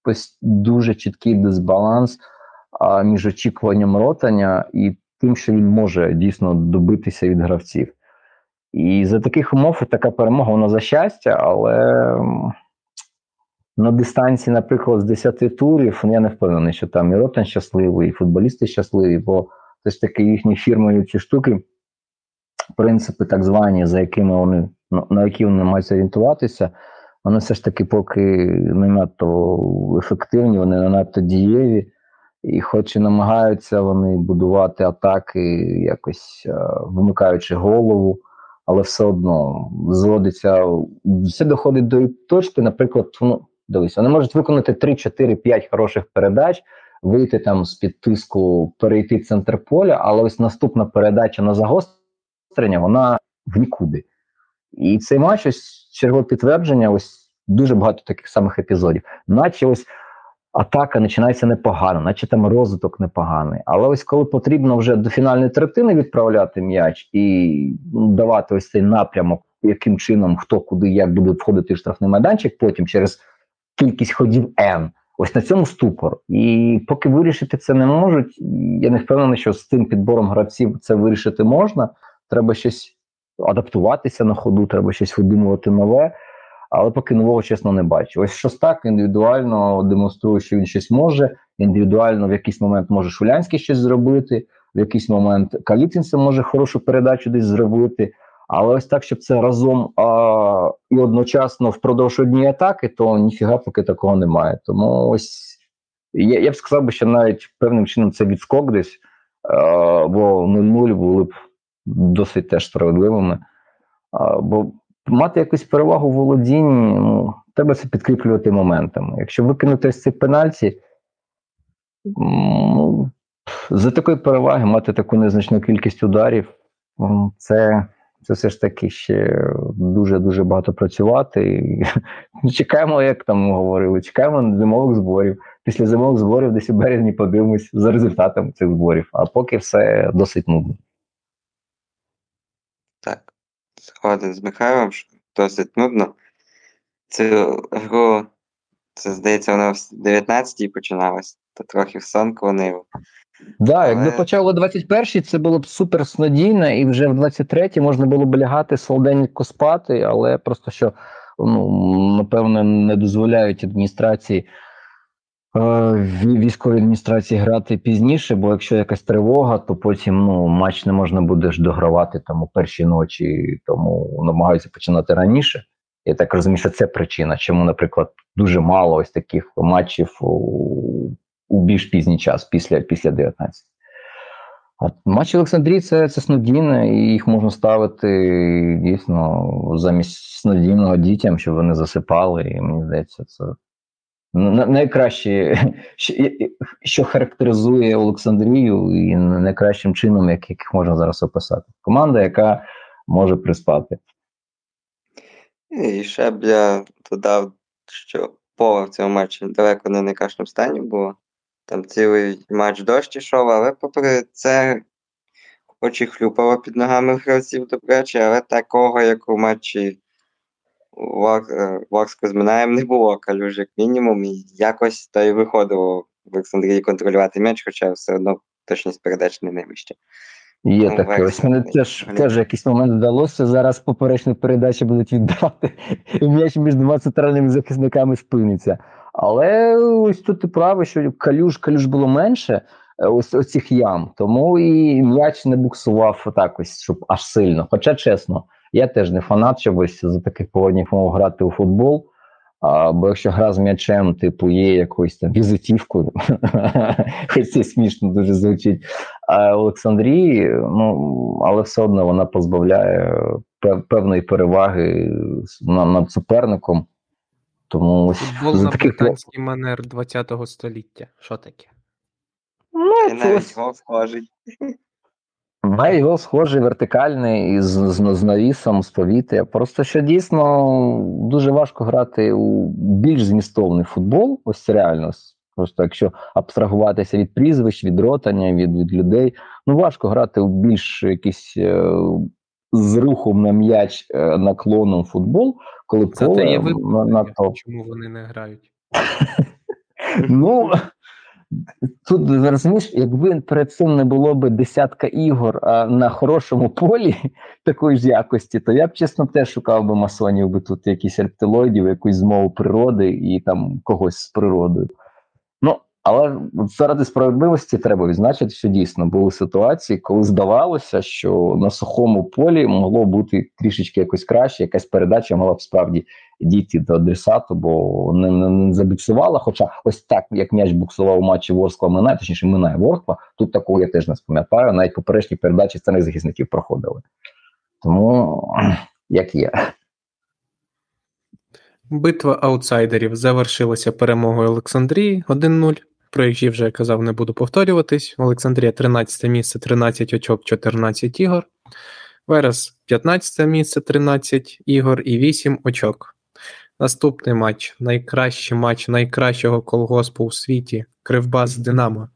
ось дуже чіткий дисбаланс а, між очікуванням ротання і тим, що він може дійсно добитися від гравців. І за таких умов така перемога вона за щастя, але на дистанції, наприклад, з 10 турів, ну, я не впевнений, що там і Ротан щасливий, і футболісти щасливі, бо все ж таки їхні фірмові ці штуки, принципи так звані, за якими вони на- на які вони мають орієнтуватися, вони все ж таки поки не надто ефективні, вони не надто дієві. І хоч і намагаються вони будувати атаки, якось е, вимикаючи голову, але все одно зводиться, все доходить до точки, наприклад, ну, дивись, вони можуть виконати 3, 4, 5 хороших передач, вийти там з-під тиску, перейти центр поля, але ось наступна передача на загострення, вона в нікуди. І цей матч ось чергове підтвердження, ось дуже багато таких самих епізодів. Наче ось атака починається непогано, наче там розвиток непоганий. Але ось коли потрібно вже до фінальної третини відправляти м'яч і ну, давати ось цей напрямок, яким чином хто куди як буде входити в штрафний майданчик, потім через кількість ходів N. Ось на цьому ступор. І поки вирішити це не можуть, я не впевнений, що з тим підбором гравців це вирішити можна. Треба щось адаптуватися на ходу, треба щось видумувати нове. Але поки нового, чесно, не бачу. Ось Шостак індивідуально демонструє, що він щось може. Індивідуально в якийсь момент може Шулянський щось зробити, в якийсь момент Калітін це може хорошу передачу десь зробити. Але ось так, щоб це разом а, і одночасно впродовж однієї атаки, то ніфіга поки такого немає. Тому ось я, я б сказав, би, що навіть певним чином це відскок десь, а, бо 0-0 були б досить теж справедливими. А, бо мати якусь перевагу в володінні, ну, треба це підкріплювати моментами. Якщо викинути ось ці пенальті, ну, за такої переваги мати таку незначну кількість ударів, це, це все ж таки ще дуже-дуже багато працювати. І чекаємо, як там говорили, чекаємо на зимових зборів. Після зимових зборів десь у березні подивимось за результатами цих зборів, а поки все досить нудно. Так. Згоден з Михайлом, що досить нудно. Цю гру, це здається, вона в 19-й починалась, то трохи в сон клонив. Да, якби почало 21-й, це було б супер снодійно, і вже в 23-й можна було б лягати солоденько спати, але просто що, ну, напевно, не дозволяють адміністрації. Е, Військовій адміністрації грати пізніше, бо якщо якась тривога, то потім ну, матч не можна буде ж догравати там у першій ночі, тому намагаються починати раніше. Я так розумію, що це причина, чому, наприклад, дуже мало ось таких матчів у, у більш пізній час, після, після 19. А матчі Олександрії це, це снодійне, і їх можна ставити дійсно замість снодійного дітям, щоб вони засипали. І мені здається, це найкраще, що, характеризує Олександрію, і найкращим чином, як- яких можна зараз описати. Команда, яка може приспати. І ще б я додав, що поле в цьому матчі далеко не в найкращому стані було. Там цілий матч дощ ішов, але попри це, хоч і хлюпало під ногами гравців добряче, але такого, як у матчі Вор- е, з Минаєм не було калюж, як мінімум, і якось то й виходило в Олександрії контролювати м'яч, хоча все одно точність передач не найвища. Є Ну, таке. Ось мене теж, теж якийсь момент вдалося. Зараз поперечні передачі будуть віддавати, і м'яч між двома центральними захисниками спиниться. Але ось тут ти правий, що калюж, калюж було менше е, ось оцих ям, тому і м'яч не буксував так ось, щоб аж сильно. Хоча чесно, я теж не фанат, щоб ось за таких погодних умов грати у футбол. А, бо якщо гра з м'ячем, типу, є якоюсь там візитівкою, хоч це смішно дуже звучить. А Олександрії, ну але все одно вона позбавляє пев- певної переваги над суперником. Тому ось Футбол за на таких британський манер 20-го століття. Що таке? Ну, це навіть гол схожий. Має його схожий вертикальний із з, з навісом, з повітря. Просто що дійсно дуже важко грати у більш змістовний футбол. Ось реально. Просто якщо абстрагуватися від прізвищ, від ротання, від, від людей, ну важко грати у більш якийсь е, з рухом на м'яч е, наклоном футбол, коли Зате поле є на, виправдання, надто чому вони не грають. Ну тут розумієш, якби перед цим не було би десятка ігор а, на хорошому полі такої ж якості, то я б чесно теж шукав би масонів би тут якісь рептилоїдів, якусь змову природи і там когось з природою. Ну, але заради справедливості треба відзначити, що дійсно були ситуації, коли здавалося, що на сухому полі могло бути трішечки якось краще, якась передача могла б справді дійти до адресату, бо не, не, не забуксувала. Хоча ось так, як м'яч буксував у матчі Ворскла Минає, точніше Минає Воркла, тут такого я теж не пам'ятаю. Навіть поперечні передачі цих захисників проходили. Тому як є. Битва аутсайдерів завершилася перемогою Олександрії 1-0. Про які вже казав, не буду повторюватись. Олександрія 13 місце, 13 очок, 14 ігор. Верес 15 місце, 13 ігор і 8 очок. Наступний матч найкращий матч найкращого колгоспу у світі Кривбас Динамо.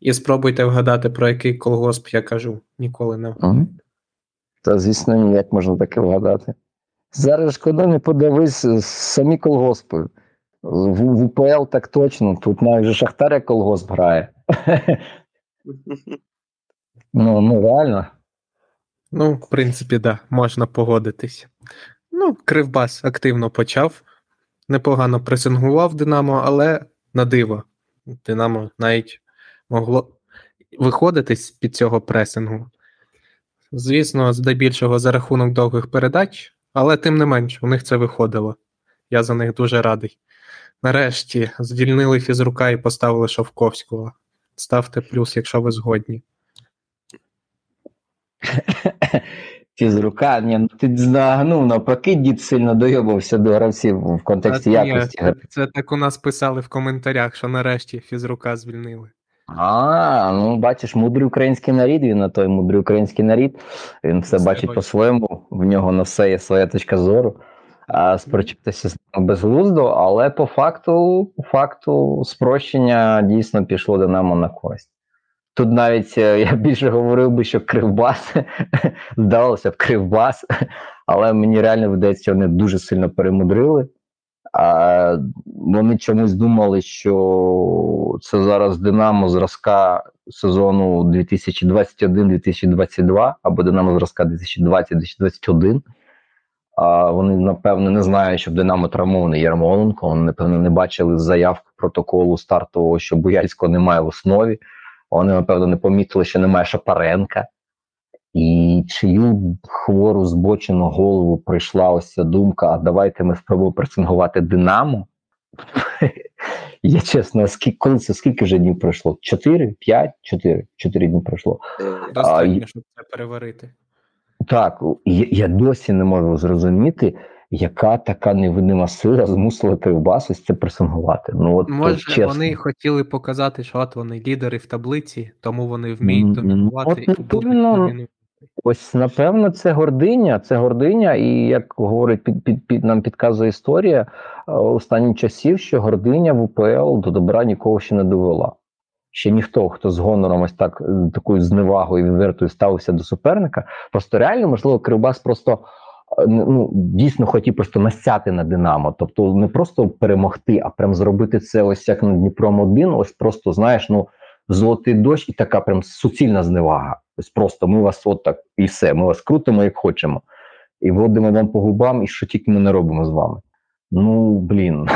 І спробуйте вгадати, про який колгосп я кажу. Ніколи не Угу. Та, звісно, ніяк можна таке вгадати. Зараз шкода не подивись е, самі колгоспи. В, в УПЛ так точно, тут навіть же Шахтар як колгосп грає. ну, ну реально. Ну, в принципі, да, можна погодитись. Ну, Кривбас активно почав, непогано пресингував Динамо, але на диво. Динамо навіть могло виходити з під цього пресингу. Звісно, здебільшого за рахунок довгих передач, але тим не менш, у них це виходило. Я за них дуже радий. Нарешті звільнили фізрука і поставили Шовковського. Ставте плюс, якщо ви згодні. Фізрука, ні, ну ти нагнув навпаки, дід сильно дойобався до гравців в контексті ні, якості. це, це так у нас писали в коментарях, що нарешті фізрука звільнили. А, ну бачиш, мудрий український нарід, він на той мудрий український нарід. Він все Все бачить. по-своєму, в нього на все є своя точка зору. А сперечатися з ним безглуздо, але по факту, по факту спрощення дійсно пішло Динамо на користь. Тут навіть е, я більше говорив би, що Кривбас здавалося б Кривбас, але мені реально видається, що вони дуже сильно перемудрили. А вони чомусь думали, що це зараз Динамо зразка сезону 2021-2022 або Динамо зразка 2020-2021. А вони, напевно, не знають, що в Динамо травмований Ярмоленко. Вони, напевно, не бачили заявку протоколу стартового, що Буяльського немає в основі. Вони, напевно, не помітили, що немає Шапаренка. І чию хвору збочену голову прийшла ось ця думка: а давайте ми спробуємо пресингувати Динамо. Я чесно, скільки, коли це скільки вже днів пройшло? Чотири, п'ять, чотири, чотири дні пройшло. Достатньо, і- щоб це переварити. Так, я, я досі не можу зрозуміти, яка така невидима сила змусила Кривбас ось це пресингувати. Ну от Може, чесно. вони хотіли показати, що от вони лідери в таблиці, тому вони вміють домінувати от і будуть. Ось напевно, це гординя. Це гординя, і як говорить під, під, під нам підказує історія е, останніх часів, що гординя в УПЛ до добра нікого ще не довела. Ще ніхто, хто з гонором ось так е, такою зневагою відвертою ставився до суперника. Просто реально, можливо, Кривбас просто е, ну, дійсно хотів просто настяти на Динамо. Тобто не просто перемогти, а прям зробити це ось як на Дніпром 1 ось просто знаєш, ну золотий дощ і така прям суцільна зневага. Ось просто ми вас от так і все, ми вас крутимо як хочемо. І водимо вам по губам, і що тільки ми не робимо з вами. Ну, блін.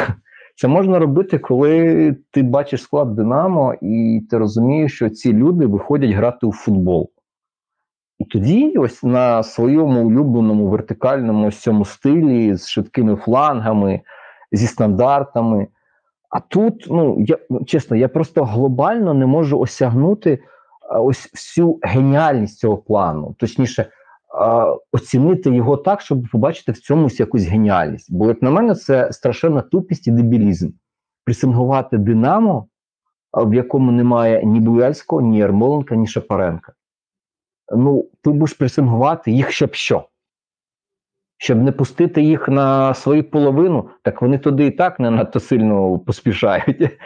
Це можна робити, коли ти бачиш склад Динамо, і ти розумієш, що ці люди виходять грати у футбол. І тоді, ось на своєму улюбленому вертикальному цьому стилі з швидкими флангами, зі стандартами. А тут, ну я чесно, я просто глобально не можу осягнути ось всю геніальність цього плану. Точніше, оцінити його так, щоб побачити в цьому якусь геніальність. Бо, як на мене, це страшенна тупість і дебілізм. Присингувати Динамо, в якому немає ні Буяльського, ні Ярмоленка, ні Шапаренка. Ну, ти будеш пресингувати їх, щоб що? Щоб не пустити їх на свою половину, так вони туди і так не надто сильно поспішають.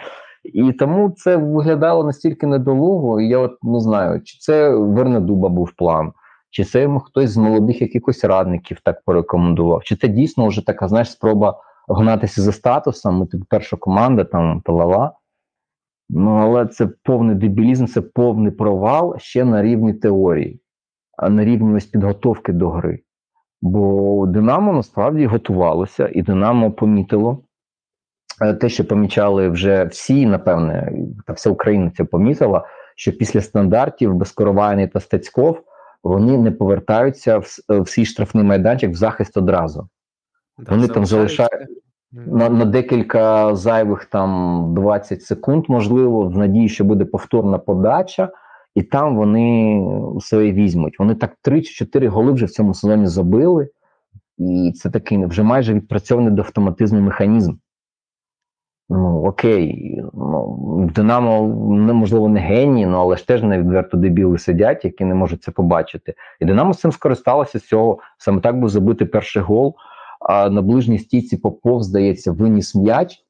І тому це виглядало настільки недолуго, і я от не знаю, чи це Вернедуба був план, чи це йому хтось з молодих якихось радників так порекомендував, чи це дійсно вже така, знаєш, спроба гнатися за статусом, ми типу перша команда, там талала. Ну, але це повний дебілізм, це повний провал ще на рівні теорії, а на рівні ось підготовки до гри. Бо Динамо насправді готувалося, і Динамо помітило е, те, що помічали вже всі, напевне, та вся Україна це помітила, що після стандартів Безкоровайний та Стецьков вони не повертаються в, в свій штрафний майданчик в захист одразу. Да, Вони там залишаються. На, на декілька зайвих там 20 секунд, можливо, в надії, що буде повторна подача, і там вони своє візьмуть. Вони так 3 чи 4 голи вже в цьому сезоні забили, і це такий вже майже відпрацьований до автоматизму механізм. Ну, окей, ну, Динамо неможливо не генії, ну але ж теж не відверто дебіли сидять, які не можуть це побачити. І Динамо з цим скористалося з цього. Саме так був забитий перший гол. А на ближній стійці Попов, здається, виніс м'яч.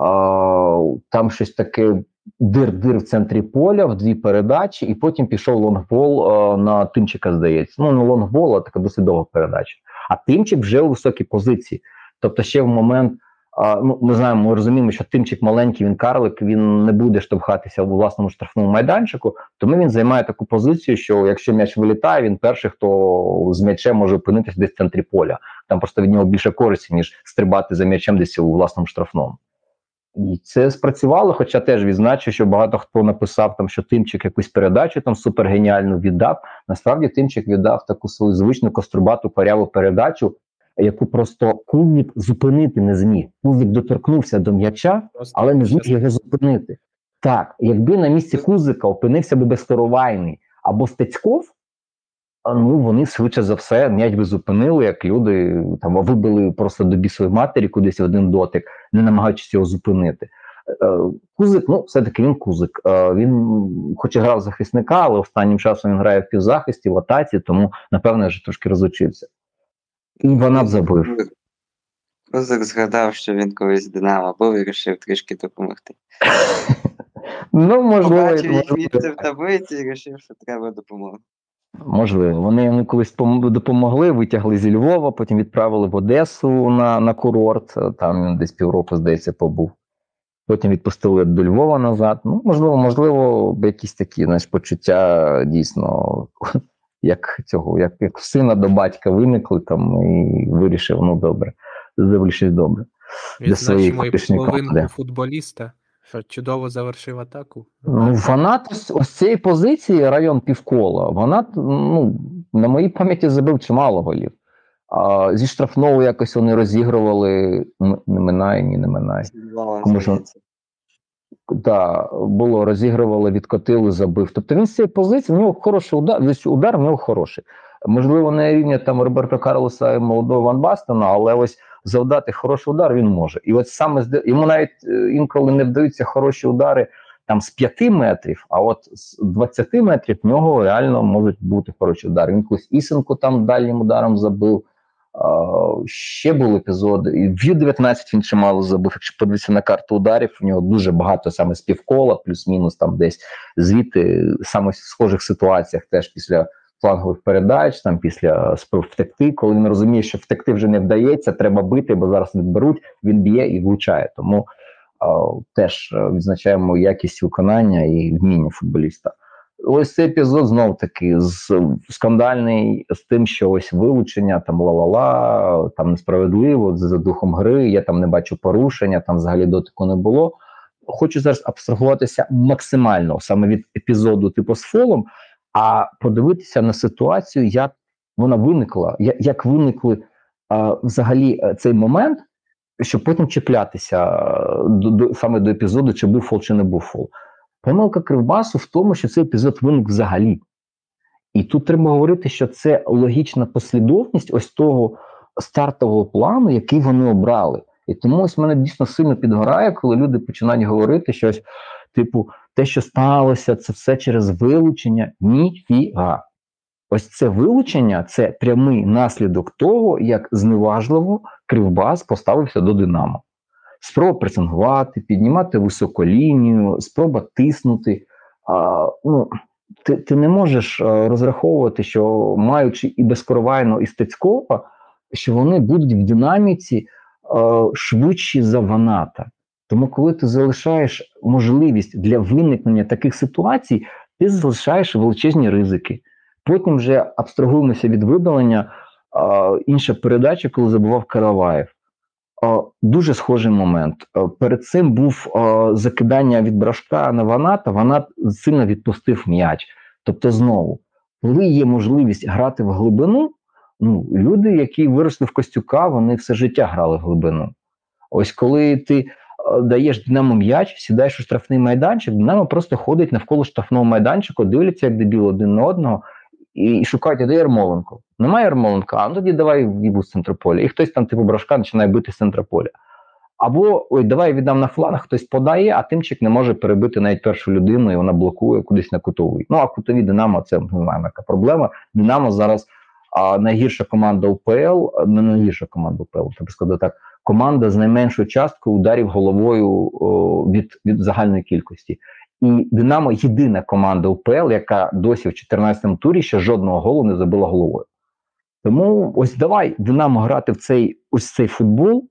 А, там щось таке дир-дир в центрі поля, в дві передачі, і потім пішов long ball а, на Тимчика, здається. Ну, не long ball, а така досить довга передача. А Тимчик вже у високій позиції. Тобто, ще в момент. Ну, ми знаємо, ми розуміємо, що Тимчик маленький, він карлик, він не буде штовхатися у власному штрафному майданчику, тому він займає таку позицію, що якщо м'яч вилітає, він перший, хто з м'ячем може опинитися десь в центрі поля. Там просто від нього більше користі, ніж стрибати за м'ячем десь у власному штрафному. І це спрацювало, хоча теж відзначу, що багато хто написав, там, що Тимчик якусь передачу там супергеніальну віддав. Насправді Тимчик віддав таку свою звичну кострубату паряву передачу, яку просто Кузник зупинити не зміг. Кузник доторкнувся до м'яча, але не зміг його зупинити. Так, якби на місці Кузика опинився би безкоровайний або Стецьков, ну вони швидше за все м'яч би зупинили, як люди там вибили просто до бісової матері кудись в один дотик, не намагаючись його зупинити. Е, Кузик, ну, все-таки він кузик. Е, Він, хоч і грав захисника, але останнім часом він грає в півзахисті, в атаці, тому, напевно, вже трошки розучився. І вона б забив. Козак згадав, що він колись Динамо був і вирішив трішки допомогти. Ну, можливо, Побачив їх місце в таблиці і вирішив, що треба допомога. можливо. Вони йому колись допомогли, витягли зі Львова, потім відправили в Одесу на, на курорт. Там він десь півроку, здається, побув. Потім відпустили до Львова назад. Ну, можливо, можливо, якісь такі знаєш, почуття дійсно, як цього, як, як сина до батька виникли там і вирішив, ну добре, зроблю щось добре. Для своєї Відзначимо і половинку команди. футболіста, що чудово завершив атаку. Ну, Ванат ось, ось цієї позиції, район півкола, Ванат, ну, на моїй пам'яті забив чимало голів. А, зі штрафного якось вони розігрували, не минає, ні, не минає. Кому ж- Да, було, розігрували, відкотили, забив. Тобто він з цієї позиції, в нього хороший удар, десь удар в нього хороший. Можливо, не рівня там Роберто Карлоса і молодого Ван Бастона, але ось завдати хороший удар він може. І от саме йому навіть е, інколи не вдаються хороші удари там з 5 метрів, а от з 20 метрів в нього реально можуть бути хороші удари. Він колись Ісенко там дальнім ударом забив. Ще були епізоди. І в Ю-19 він чимало забив. Якщо подивитися на карту ударів, у нього дуже багато саме з півкола, плюс-мінус там десь звідти, саме в схожих ситуаціях, теж після флангових передач, там після спроб втекти, коли він розуміє, що втекти вже не вдається, треба бити, бо зараз відберуть, він б'є і влучає. Тому а, теж е, відзначаємо якість виконання і вміння футболіста. Ось цей епізод знов таки з скандальний з тим, що ось вилучення, там ла-ла-ла, там несправедливо за духом гри. Я там не бачу порушення, там взагалі дотику не було. Хочу зараз абстрагуватися максимально саме від епізоду, типу з фолом, а подивитися на ситуацію, як вона виникла, як, виникли а, взагалі е, цей момент, щоб потім чіплятися е, до, до саме до епізоду, чи був фол, чи не був фол. Помилка Кривбасу в тому, що цей епізод виник взагалі. І тут треба говорити, що це логічна послідовність ось того стартового плану, який вони обрали. І тому ось мене дійсно сильно підгорає, коли люди починають говорити щось, типу, те, що сталося, це все через вилучення. Ніфіга. Ось це вилучення це прямий наслідок того, як зневажливо Кривбас поставився до Динамо спроба пресингувати, піднімати високу лінію, спроба тиснути. А, ну, ти, ти не можеш розраховувати, що маючи і Безкоровайно, і Стецькова, що вони будуть в динаміці а, швидші за Ваната. Тому, коли ти залишаєш можливість для виникнення таких ситуацій, ти залишаєш величезні ризики. Потім вже абстрагуємося від видалення. Інша передача, коли забував Караваєв. О, Дуже схожий момент. Перед цим був закидання від брашка на Ваната, Ванат сильно відпустив м'яч. Тобто, знову, коли є можливість грати в глибину, ну, люди, які виросли в Костюка, вони все життя грали в глибину. Ось коли ти даєш Динамо м'яч, сідаєш у штрафний майданчик, Динамо просто ходить навколо штрафного майданчика, дивляться, як дебіл один на одного, і, шукають, де Ярмоленко. Немає Ярмоленка, а ну тоді давай вібу з центру поля. І хтось там, типу брашка, починає бити з центра поля. Або ой, давай віддам на фланг, хтось подає, а тимчик не може перебити навіть першу людину, і вона блокує кудись на кутовий. Ну а кутові Динамо це не знаю, яка проблема. Динамо зараз а, найгірша команда УПЛ, не найгірша команда УПЛ, треба сказати так. Команда з найменшою часткою ударів головою о, від, від загальної кількості. І Динамо єдина команда УПЛ, яка досі в 14-му турі ще жодного голу не забила головою. Тому ось давай Динамо грати в цей ось цей футбол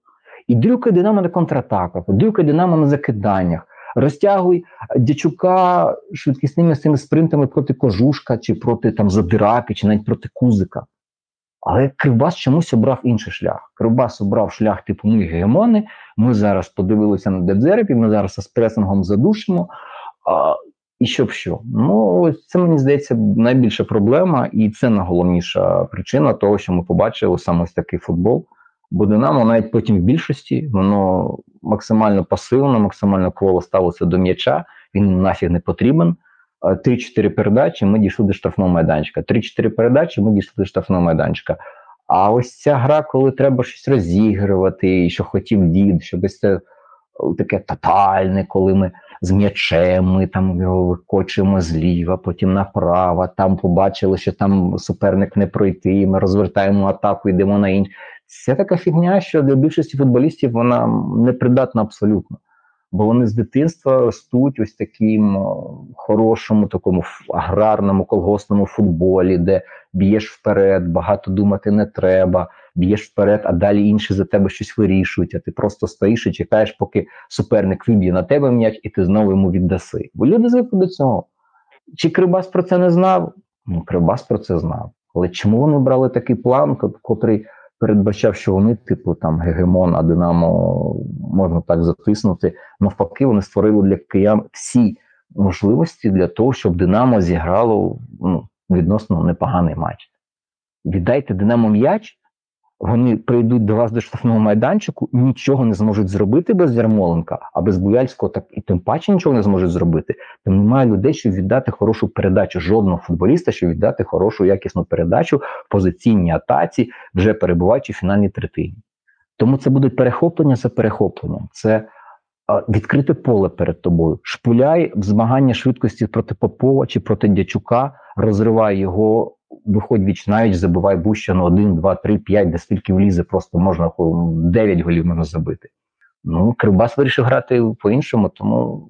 і дрюкай Динамо на контратаках, дрюкай Динамо на закиданнях, розтягуй дячука швидкісними цими спринтами проти кожушка, чи проти там задираки, чи навіть проти кузика. Але Кривбас чомусь обрав інший шлях. Кривбас обрав шлях, типу, ми гегемони, ми зараз подивилися на Дедзерепі, ми зараз з пресингом задушимо. І щоб що? Ну, це мені здається найбільша проблема, і це найголовніша причина того, що ми побачили саме ось такий футбол. Бо Динамо навіть потім в більшості воно максимально пасивно, максимально кволо ставилося до м'яча, він нафіг не потрібен. е, 3-4 передачі, ми дійшли до штрафного майданчика. 3-4 передачі, ми дійшли до штрафного майданчика. А ось ця гра, коли треба щось розігрувати, що хотів дід, щоб ось це таке тотальне, коли ми з м'ячем, ми там його викочуємо зліва, потім направо, там побачили, що там суперник не пройти, ми розвертаємо атаку, йдемо на інш. Це така фігня, що для більшості футболістів вона непридатна абсолютно. Бо вони з дитинства ростуть ось таким хорошому, такому аграрному колгоспному футболі, де б'єш вперед, багато думати не треба, б'єш вперед, а далі інші за тебе щось вирішують, а ти просто стоїш і чекаєш, поки суперник виб'є на тебе м'яч, і ти знову йому віддаси. Бо люди звикли до цього. Чи Кривбас про це не знав? Ну, Кривбас про це знав. Але чому вони брали такий план, ко- котрий передбачав, що вони, типу, там гегемон, а Динамо можна так затиснути. Навпаки, вони створили для киян всі можливості для того, щоб Динамо зіграло ну, відносно непоганий матч. Віддайте Динамо м'яч, вони прийдуть до вас до штрафного майданчику, нічого не зможуть зробити без Ярмоленка, а без Буяльського так і тим паче нічого не зможуть зробити. Там немає людей, щоб віддати хорошу передачу, жодного футболіста, щоб віддати хорошу якісну передачу в позиційній атаці, вже перебуваючи в фінальній третині. Тому це будуть перехоплення за перехопленням. Це відкрите поле перед тобою. Шпуляй в змагання швидкості проти Попова чи проти Дячука, розривай його, виходь віч навіть, забивай Бущану 1, 2, 3, 5, де скільки влізе, просто можна хо, 9 голів можна забити. Ну, Кривбас вирішив грати по-іншому, тому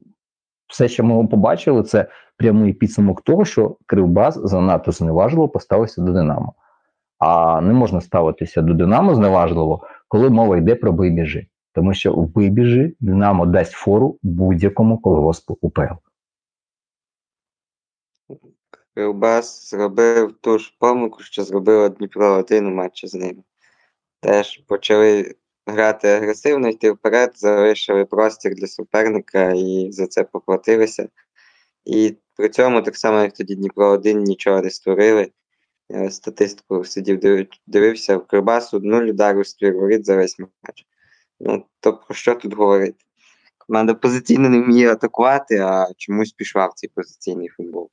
все, що ми побачили, це прямий підсумок того, що Кривбас занадто зневажливо поставився до Динамо. А не можна ставитися до Динамо зневажливо, коли мова йде про вибіжі. Тому що у вибіжі Динамо дасть фору будь-якому колгоспу УПЛ. Кривбас зробив ту ж помилку, що зробила Дніпро один у матчі з ними. Теж почали грати агресивно, йти вперед, залишили простір для суперника і за це поплатилися. І при цьому, так само, як тоді Дніпро 1 нічого не створили. Я статистику сидів, дивився в Кривбасу нуль ударів з за весь матч. Ну, то про що тут говорити? Команда позиційно не вміє атакувати, а чомусь пішла в цей позиційний футбол.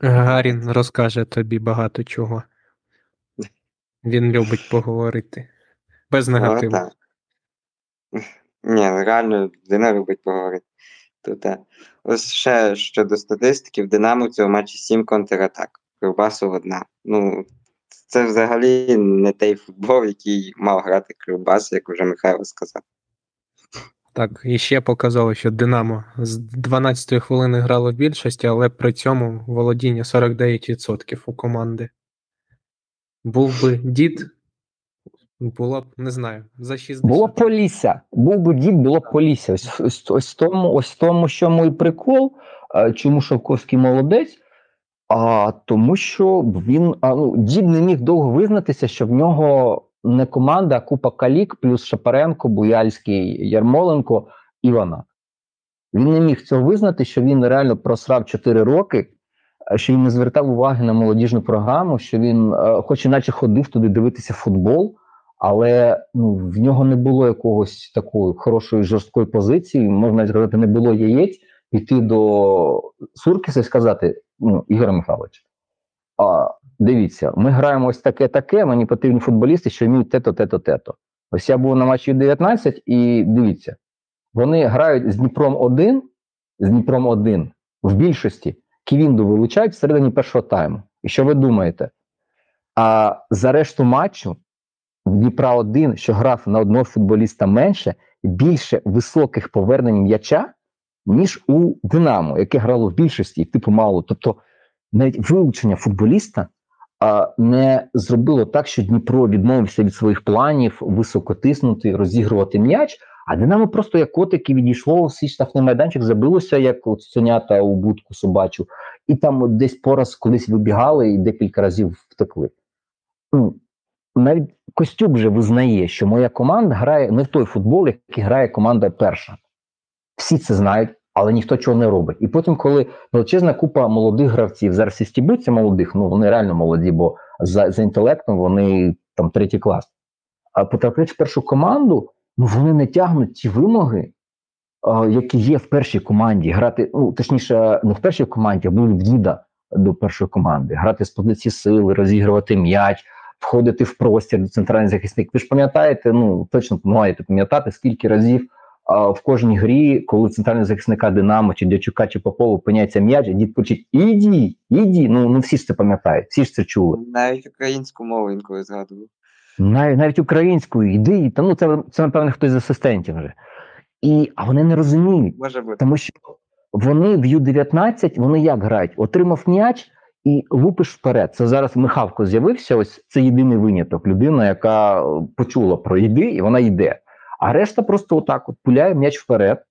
Гарін розкаже тобі багато чого. Він любить поговорити. Без негативу. Ну. Ні, ну, реально людина любить поговорити. Тут, а. Ось ще щодо статистики, в Динамо в цьому матчі 7 контратак. Кривбасу одна. Ну, це взагалі не той футбол, який мав грати Кривбас, як вже Михайло сказав. Так, і ще показало, що Динамо з 12-ї хвилини грало в більшості, але при цьому володіння 49% у команди. Був би дід, було б, не знаю, за 60. Було б Полісся. Був би дід, було б Полісся. Ось, ось, ось, тому, ось тому, що мій прикол, чому Шовковський молодець, а тому, що він а, ну, дід не міг довго визнатися, що в нього не команда, а купа калік, плюс Шапаренко, Буяльський, Ярмоленко, Івана. Він не міг цього визнати, що він реально просрав 4 роки, що він не звертав уваги на молодіжну програму, що він, е, хоч іначе ходив туди дивитися футбол, але ну, в нього не було якогось такої хорошої жорсткої позиції, можна сказати, не було яєць піти до Суркіса і сказати: ну, Ігор Михайлович, а, дивіться, ми граємо ось таке-таке, мені потрібні футболісти, що вміють те-то, те-то, те-то. Ось я був на матчі 19 і дивіться, вони грають з Дніпром 1, з Дніпром 1 в більшості. Ківінду вилучають всередині першого тайму. І що ви думаєте? А за решту матчу Дніпра 1, що грав на одного футболіста менше, більше високих повернень м'яча, ніж у Динамо, яке грало в більшості, і типу мало. Тобто навіть вилучення футболіста не зробило так, що Дніпро відмовився від своїх планів високо тиснути, розігрувати м'яч. А Динамо просто як котики відійшло, у свій штрафний майданчик забилося, як от у будку собачу, і там десь пораз колись вибігали і декілька разів втекли. Ну, навіть Костюк вже визнає, що моя команда грає не в той футбол, який грає команда перша. Всі це знають, але ніхто чого не робить. І потім, коли величезна купа молодих гравців, зараз і стібуться молодих, ну вони реально молоді, бо за, за інтелектом вони там третій клас. А потрапляють в першу команду, ну вони не тягнуть ті вимоги, е, які є в першій команді, грати, ну точніше, не в першій команді, а в діда до першої команди, грати з позиції сили, розігрувати м'яч, входити в простір до центральних захисників. Ви ж пам'ятаєте, ну точно маєте пам'ятати, скільки разів а, в кожній грі, коли центральний захисника Динамо чи Дячука, чи Попова опиняється м'яч, дід кричить: Іді, іді. Ну, ну всі ж це пам'ятають, всі ж це чули. Навіть українську мову інколи згадував. Навіть навіть українською, іди, та ну це, це напевно хтось з асистентів вже. І, а вони не розуміють. Може бути. Тому що вони в Ю-19, вони як грають? Отримав м'яч і лупиш вперед. Це зараз Михавко з'явився. Ось це єдиний виняток. Людина, яка почула про йди, і вона йде. А решта просто отак от пуляє м'яч вперед,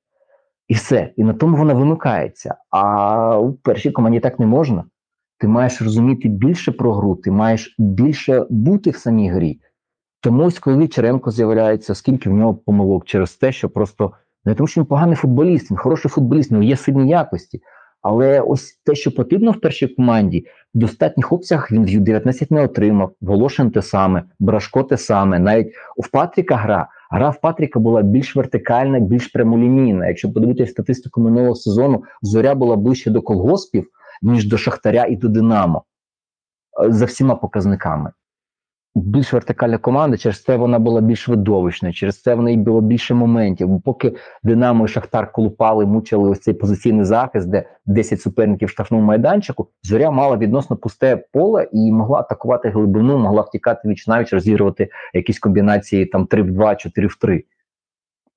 і все. І на тому вона вимикається. А у першій команді так не можна. Ти маєш розуміти більше про гру, ти маєш більше бути в самій грі. Тому ось коли Черенко з'являється, скільки в нього помилок через те, що просто не тому, що він поганий футболіст, він хороший футболіст, в нього є сильні якості. Але ось те, що потрібно в першій команді, в достатніх обсягах він в Ю-19 не отримав. Волошин те саме, Брашко те саме. Навіть у Патріка гра. Гра в Патріка була більш вертикальна, більш прямолінійна. Якщо подивитися статистику минулого сезону, зоря була ближче до колгоспів, ніж до Шахтаря і до Динамо Е, за всіма показниками більш вертикальна команда, через це вона була більш видовищною, через це в неї було більше моментів. Бо поки Динамо і Шахтар колупали, мучили ось цей позиційний захист, де 10 суперників в штрафному майданчику, зоря мала відносно пусте поле і могла атакувати глибину, могла втікати віч навіч, розігрувати якісь комбінації там 3 в 2, 4 в 3.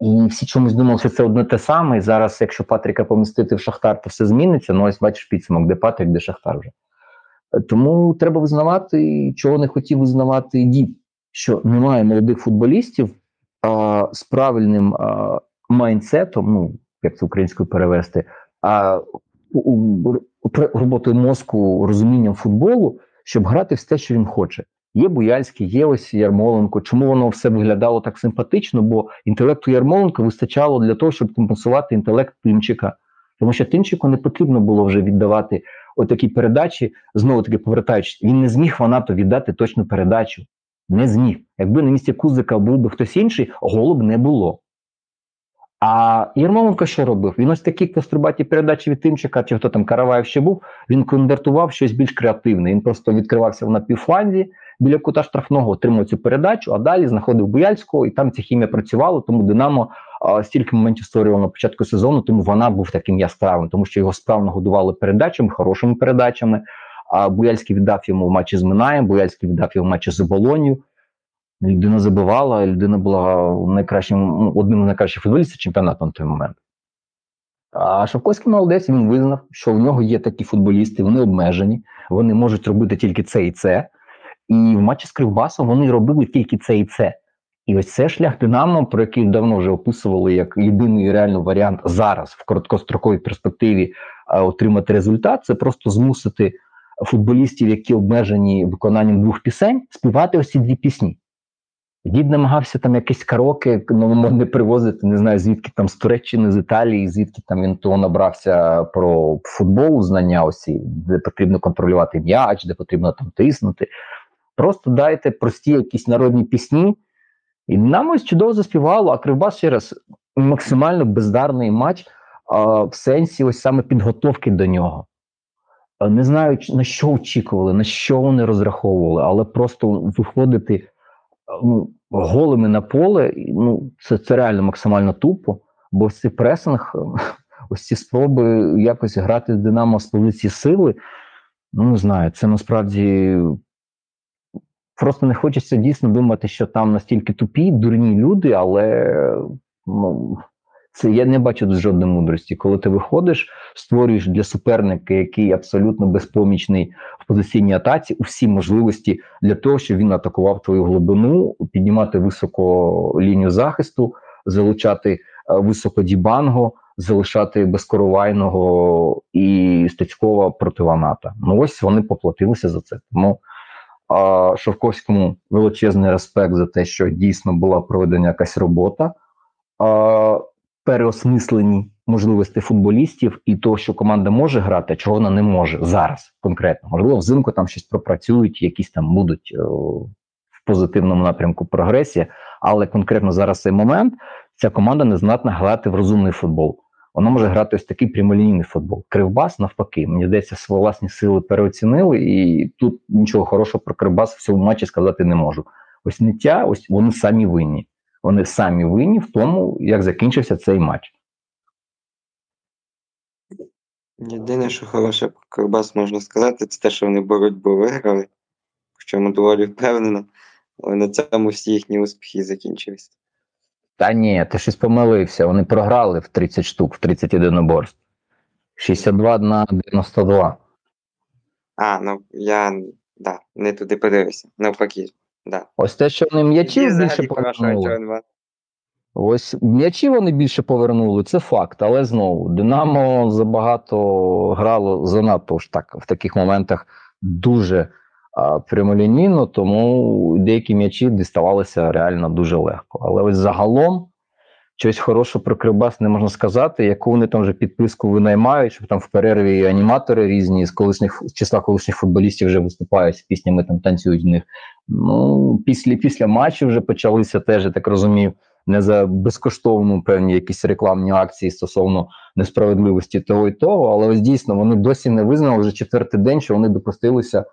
І всі чомусь думали, що це одне те саме. І зараз, якщо Патріка помістити в Шахтар, то все зміниться. Ну ось бачиш підсумок, де Патрік, де Шахтар вже. Тому треба визнавати, чого не хотів визнавати дід, що немає молодих футболістів а, з правильним а, майнсетом, ну як це українською перевести, а роботою мозку, розумінням футболу, щоб грати в те, що він хоче. Є Буяльський, є ось Ярмоленко. Чому воно все виглядало так симпатично? Бо інтелекту Ярмоленко вистачало для того, щоб компенсувати інтелект Тимчика. Тому що Тимчику не потрібно було вже віддавати отакі передачі, знову таки повертаючись, він не зміг Фанату віддати точну передачу. Не зміг. Якби на місці Кузика був би хтось інший, голу не було. А Єрмоленко що робив? Він ось такі каструбаті передачі від Тимчика, чи хто там Караваєв ще був, він конвертував щось більш креативне. Він просто відкривався на півфланзі біля кута штрафного, отримав цю передачу, а далі знаходив Буяльського, і там ця хімія працювала, тому Динамо стільки моментів створювало на початку сезону, тому вона був таким яскравим, тому що його справно годували передачами, хорошими передачами. А Буяльський віддав йому в матчі з Минаєм, Буяльський віддав йому в матчі з Оболонію. Людина забивала, людина була найкращим, ну, одним з найкращих футболістів чемпіонату на той момент. А Шовковський молодець він визнав, що в нього є такі футболісти, вони обмежені, вони можуть робити тільки це і це. І в матчі з Кривбасом вони робили тільки це і це. І ось це шлях Динамо, про який давно вже описували як єдиний реальний варіант зараз в короткостроковій перспективі отримати результат. Це просто змусити футболістів, які обмежені виконанням двох пісень, співати ось ці дві пісні. Дід намагався там якісь кароки новомодне привозити, не знаю, звідки там з Туреччини, з Італії, звідки там він того набрався про футбол, знання осі, де потрібно контролювати м'яч, де потрібно там тиснути. Просто дайте прості якісь народні пісні. І нам ось чудово заспівало, а Кривбас ще раз максимально бездарний матч а, в сенсі ось саме підготовки до нього. А, не знаю, на що очікували, на що вони розраховували, але просто виходити ну, голими на поле, ну, це, це реально максимально тупо, бо цей пресинг, ось ці спроби якось грати з Динамо з позиції сили, ну не знаю, це насправді просто не хочеться дійсно думати, що там настільки тупі, дурні люди, але ну, це я не бачу жодної мудрості. Коли ти виходиш, створюєш для суперника, який абсолютно безпомічний в позиційній атаці, усі можливості для того, щоб він атакував твою глибину, піднімати високо лінію захисту, залучати високо дібанго, залишати безкоровайного і Стецькова проти Ваната. Ну ось вони поплатилися за це. Тому а, Шовковському величезний респект за те, що дійсно була проведена якась робота. А, переосмислені можливості футболістів і того, що команда може грати, а чого вона не може зараз конкретно. Можливо, взимку там щось пропрацюють, якісь там будуть о, в позитивному напрямку прогресія. Але конкретно зараз цей момент ця команда не здатна грати в розумний футбол. Вона може грати ось такий прямолінійний футбол. Кривбас, навпаки, мені здається, свої власні сили переоцінили, і тут нічого хорошого про Кривбас в цьому матчі сказати не можу. Ось ниття, ось вони самі винні. Вони самі винні в тому, як закінчився цей матч. Єдине, що хороше про Кривбас можна сказати, це те, що вони боротьбу виграли, в чому доволі впевнено, але на цьому всі їхні успіхи і закінчились. Та ні, ти щось помилився. Вони програли в 30 штук, в 31 оборств. 62 на 92. А, ну я да, не туди подивився. Навпаки, да. Ось те, що вони м'ячів більше повернули. Ось м'ячі вони більше повернули, це факт. Але знову Динамо забагато грало занадто ж так в таких моментах дуже прямолінійно, тому деякі м'ячі діставалися реально дуже легко. Але ось загалом щось хорошого про Кривбас не можна сказати, яку вони там вже підписку винаймають, щоб там в перерві аніматори різні з колишніх з числа колишніх футболістів вже виступають з піснями, там танцюють в них. Ну, після, після матчу вже почалися теж, я так розумію не за безкоштовну певні якісь рекламні акції стосовно несправедливості того і того, але ось дійсно вони досі не визнали вже четвертий день, що вони допустилися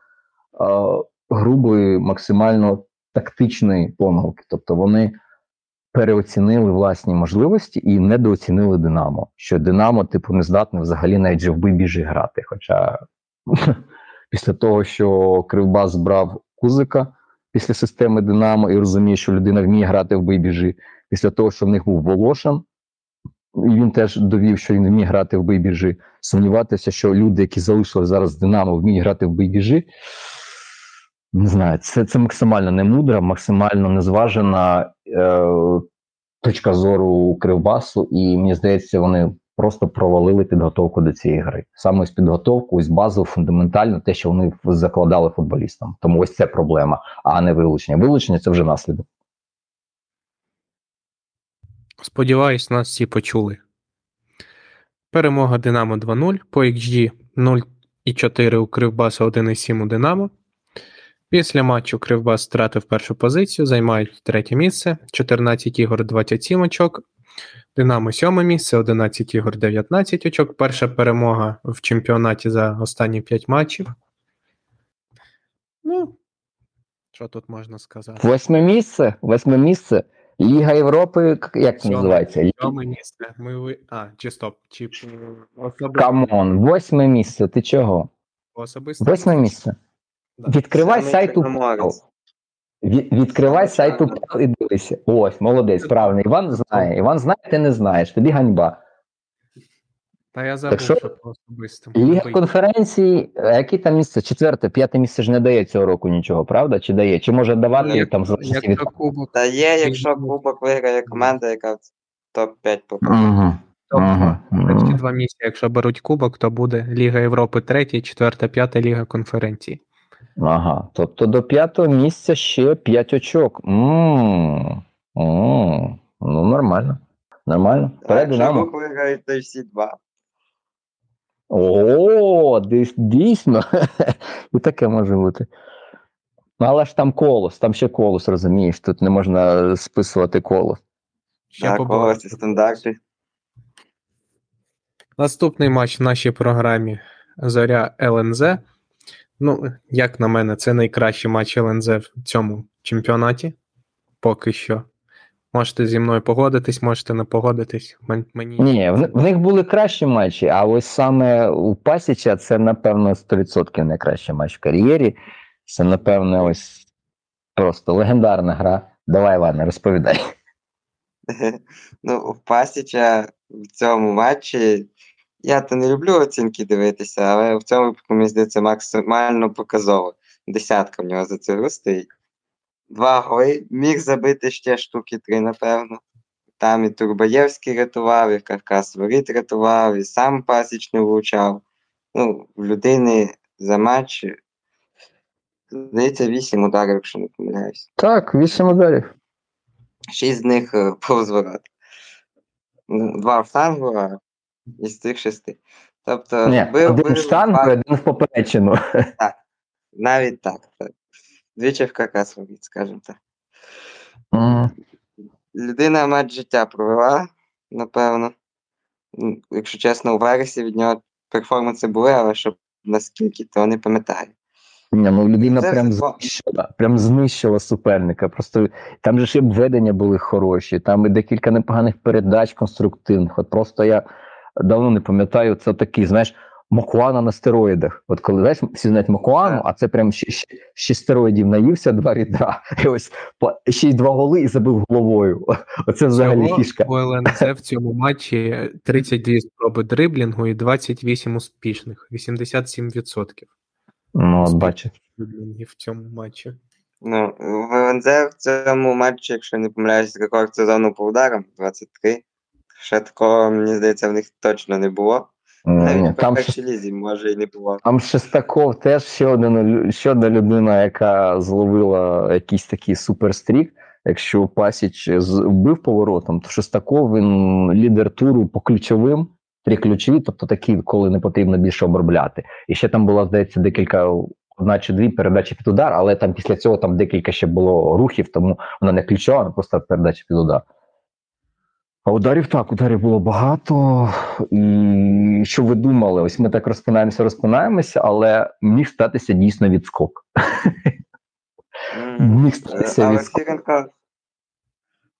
грубої, максимально тактичної помилки. Тобто вони переоцінили власні можливості і недооцінили Динамо. Що Динамо, типу, не здатне взагалі навіть же в біжі грати. Хоча після того, що Кривбас збрав Кузика після системи Динамо і розуміє, що людина вміє грати в бейбіжі, після того, що в них був Волошин, і він теж довів, що він вміє грати в бейбіжі. Сумніватися, що люди, які залишили зараз Динамо, вміють грати в бейбіжі. Не знаю, це, це максимально немудра, максимально незважена е, точка зору Кривбасу, і мені здається, вони просто провалили підготовку до цієї гри. Саме ось підготовку, ось базу, фундаментально, те, що вони закладали футболістам. Тому ось це проблема, а не вилучення. Вилучення це вже наслідок. Сподіваюсь, нас всі почули. Перемога Динамо 2-0 по XG 0,4 у Кривбаса 1,7 у Динамо. Після матчу Кривбас втратив першу позицію, займають третє місце, 14 ігор 27 очок. Динамо сьоме місце, 11 ігор 19 очок. Перша перемога в чемпіонаті за останні 5 матчів. Ну, що тут можна сказати? Восьме місце. Восьме місце. Ліга Європи, як це називається? Сьоме місце. Ми ви... А, чи стоп, чи особисто. Come on, восьме місце. Ти чого? особисто. Восьме місце. Відкривай сайт. Від, відкривай сайт. УПЛ і дивися. Ось, молодець, правильно. Іван знає. Іван знає, ти не знаєш. Тобі ганьба. Та я забув, що- що по. Ліга конференції, а яке там місце? Четверте, п'яте місце ж не дає цього року нічого, правда? Чи дає? Чи може давати як- там залежності від. Якщо кубок Та є, якщо кубок виграє команда, яка в топ-5 попаде. Угу. топ-2, Угу. два місця, якщо беруть кубок, то буде Ліга Європи третя, четверта, п'ята Ліга конференції. Ага. Тобто до п'ятого місця ще п'ять очок. М, м, Ну, нормально. Нормально. А Вперед, якщо Динамо. рух виграє, то й всі два. О, дійсно. І таке може бути. Ну, але ж там колос, там ще колос, розумієш, тут не можна списувати колос. Ще Так, побачимо. ось стандарти. Наступний матч в нашій програмі Зоря ЛНЗ. Ну, як на мене, це найкращий матч ЛНЗ в цьому чемпіонаті. Поки що. Можете зі мною погодитись, можете не погодитись. Мені Ні, в, в них були кращі матчі, а ось саме у Пасіча це, напевно, 100% найкращий матч в кар'єрі. Це, напевно, ось просто легендарна гра. Давай, Іване, розповідай. Ну, у Пасіча в цьому матчі я то не люблю оцінки дивитися, але в цьому випадку, мені здається, максимально показово. Десятка в нього за цю гру. Два голи. Міг забити ще штуки три, напевно. Там і Турбаєвський рятував, і Каркас Воріт рятував, і сам Пасіч не влучав. Ну, в людини за матч, здається, вісім ударів, якщо не помиляюсь. Так, вісім ударів. Шість з них е, повз ворот. Ну, Два в штангу, а із цих шести. Тобто, Ні, бив, один бив, в штангу, два- один в поперечину. навіть так, так. Двічі в каркас робить, скажімо так. Мгм. людина матч життя провела, напевно. Якщо чесно, у вересі від нього перформанси були, але щоб наскільки, то не пам'ятаю. Ні, ну людина Це прям все- знищила, прям знищила суперника. Просто там же ж і обведення були хороші, там і декілька непоганих передач конструктивних. От просто я давно не пам'ятаю, це такий, знаєш, Мокуана на стероїдах. От коли знаєш, всі знають Мокуану, а це прям ще, ще, ще стероїдів наївся два рідра, і ось ще й два голи і забив головою. Оце взагалі фішка. У ЛНЗ в цьому матчі 32 спроби дриблінгу і 28 успішних, 87% Ну, от бачиш. в цьому матчі. Ну, в в цьому матчі, якщо не помиляюсь, рекорд сезону по ударам 23. Ще такого, мені здається, в них точно не було. Навіть ні, там першій лізі, може, і не було. Там Шестаков теж ще одна, ще одна людина, яка зловила якийсь такий суперстрік. Якщо Пасіч вбив поворотом, то Шестаков він лідер туру по ключовим, три ключові, тобто такі, коли не потрібно більше обробляти. І ще там було, здається, декілька, одна чи дві передачі під удар, але там після цього там декілька ще було рухів, тому вона не ключова, вона просто передача під удар. А ударів так, ударів було багато. І що ви думали? Ось ми так розпинаємося, розпинаємося, але міг статися дійсно відскок. Міг статися відскок. Фіренко,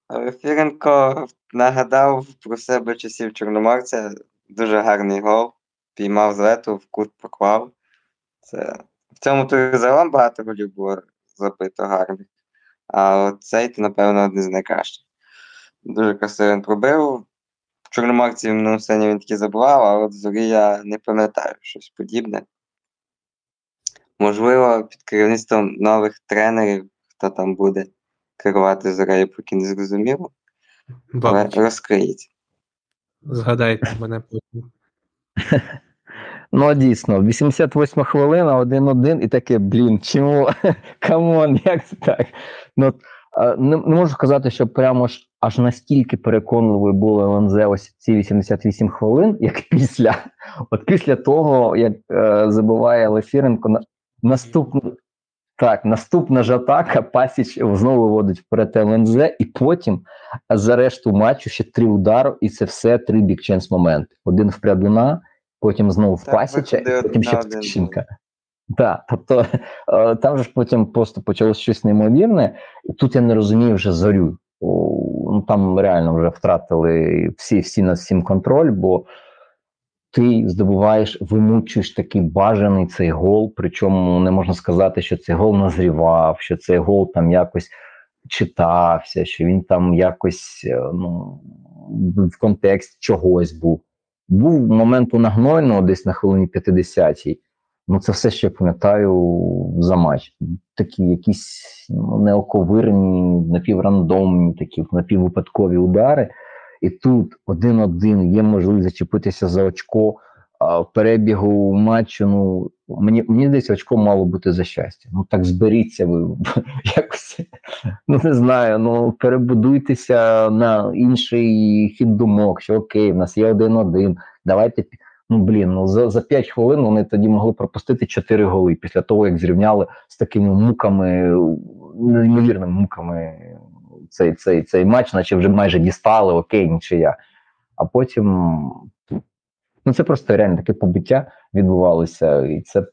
але Фіренко нагадав про себе часів Чорноморця. Дуже гарний гол. Піймав з лету, в кут поклав. Це... В цьому турі загалом багато голів було забито гарних. А цей, напевно, один з найкращих. Дуже красиво він пробив. В Чорноморці в минулому сезоні він так забивав, а от в Зорі я не пам'ятаю щось подібне. Можливо, під керівництвом нових тренерів, хто там буде керувати Зорею, поки не зрозуміло, але розкриється. згадайте мене потім. Ну, дійсно, 88 хвилина, 1-1, і таке, блін, чому? Come on, як це так? Ну, не, не можу сказати, що прямо ж аж настільки переконливою було ЛНЗ ось ці 88 хвилин, як після. От після того, як е, забиває Лефіренко, на, наступну, так, наступна ж атака, Пасіч знову виводить вперед ЛНЗ, і потім за решту матчу ще три удари, і це все три бікченс моменти. Один в Прядуна, потім знову в Пасіча, і потім ще в Тищенка. Так, тобто е, там же ж потім просто почалось щось неймовірне, і тут я не розумію вже зорю. Ну там реально вже втратили всі, всі над всім контроль, бо ти здобуваєш, вимучуєш такий бажаний цей гол. Причому не можна сказати, що цей гол назрівав, що цей гол там якось читався, що він там якось е, ну, в контексті чогось був. Був момент у нагнойного десь на хвилині 50-й. Ну, це все, що я пам'ятаю за матч. Такі якісь ну, неоковирні, напіврандомні, такі напіввипадкові удари. І тут один-один є можливість зачепитися за очко. А перебігу матчу, ну мені мені здається, очко мало бути за щастя. Ну так зберіться ви якось. Ну не знаю. Ну перебудуйтеся на інший хід думок, що окей, в нас є один-один. Давайте ну блін, ну за, за 5 хвилин вони тоді могли пропустити 4 голи після того, як зрівняли з такими муками, неймовірними муками цей, цей, цей матч, наче вже майже дістали, окей, нічия. А потім ну це просто реально таке побиття відбувалося, і це,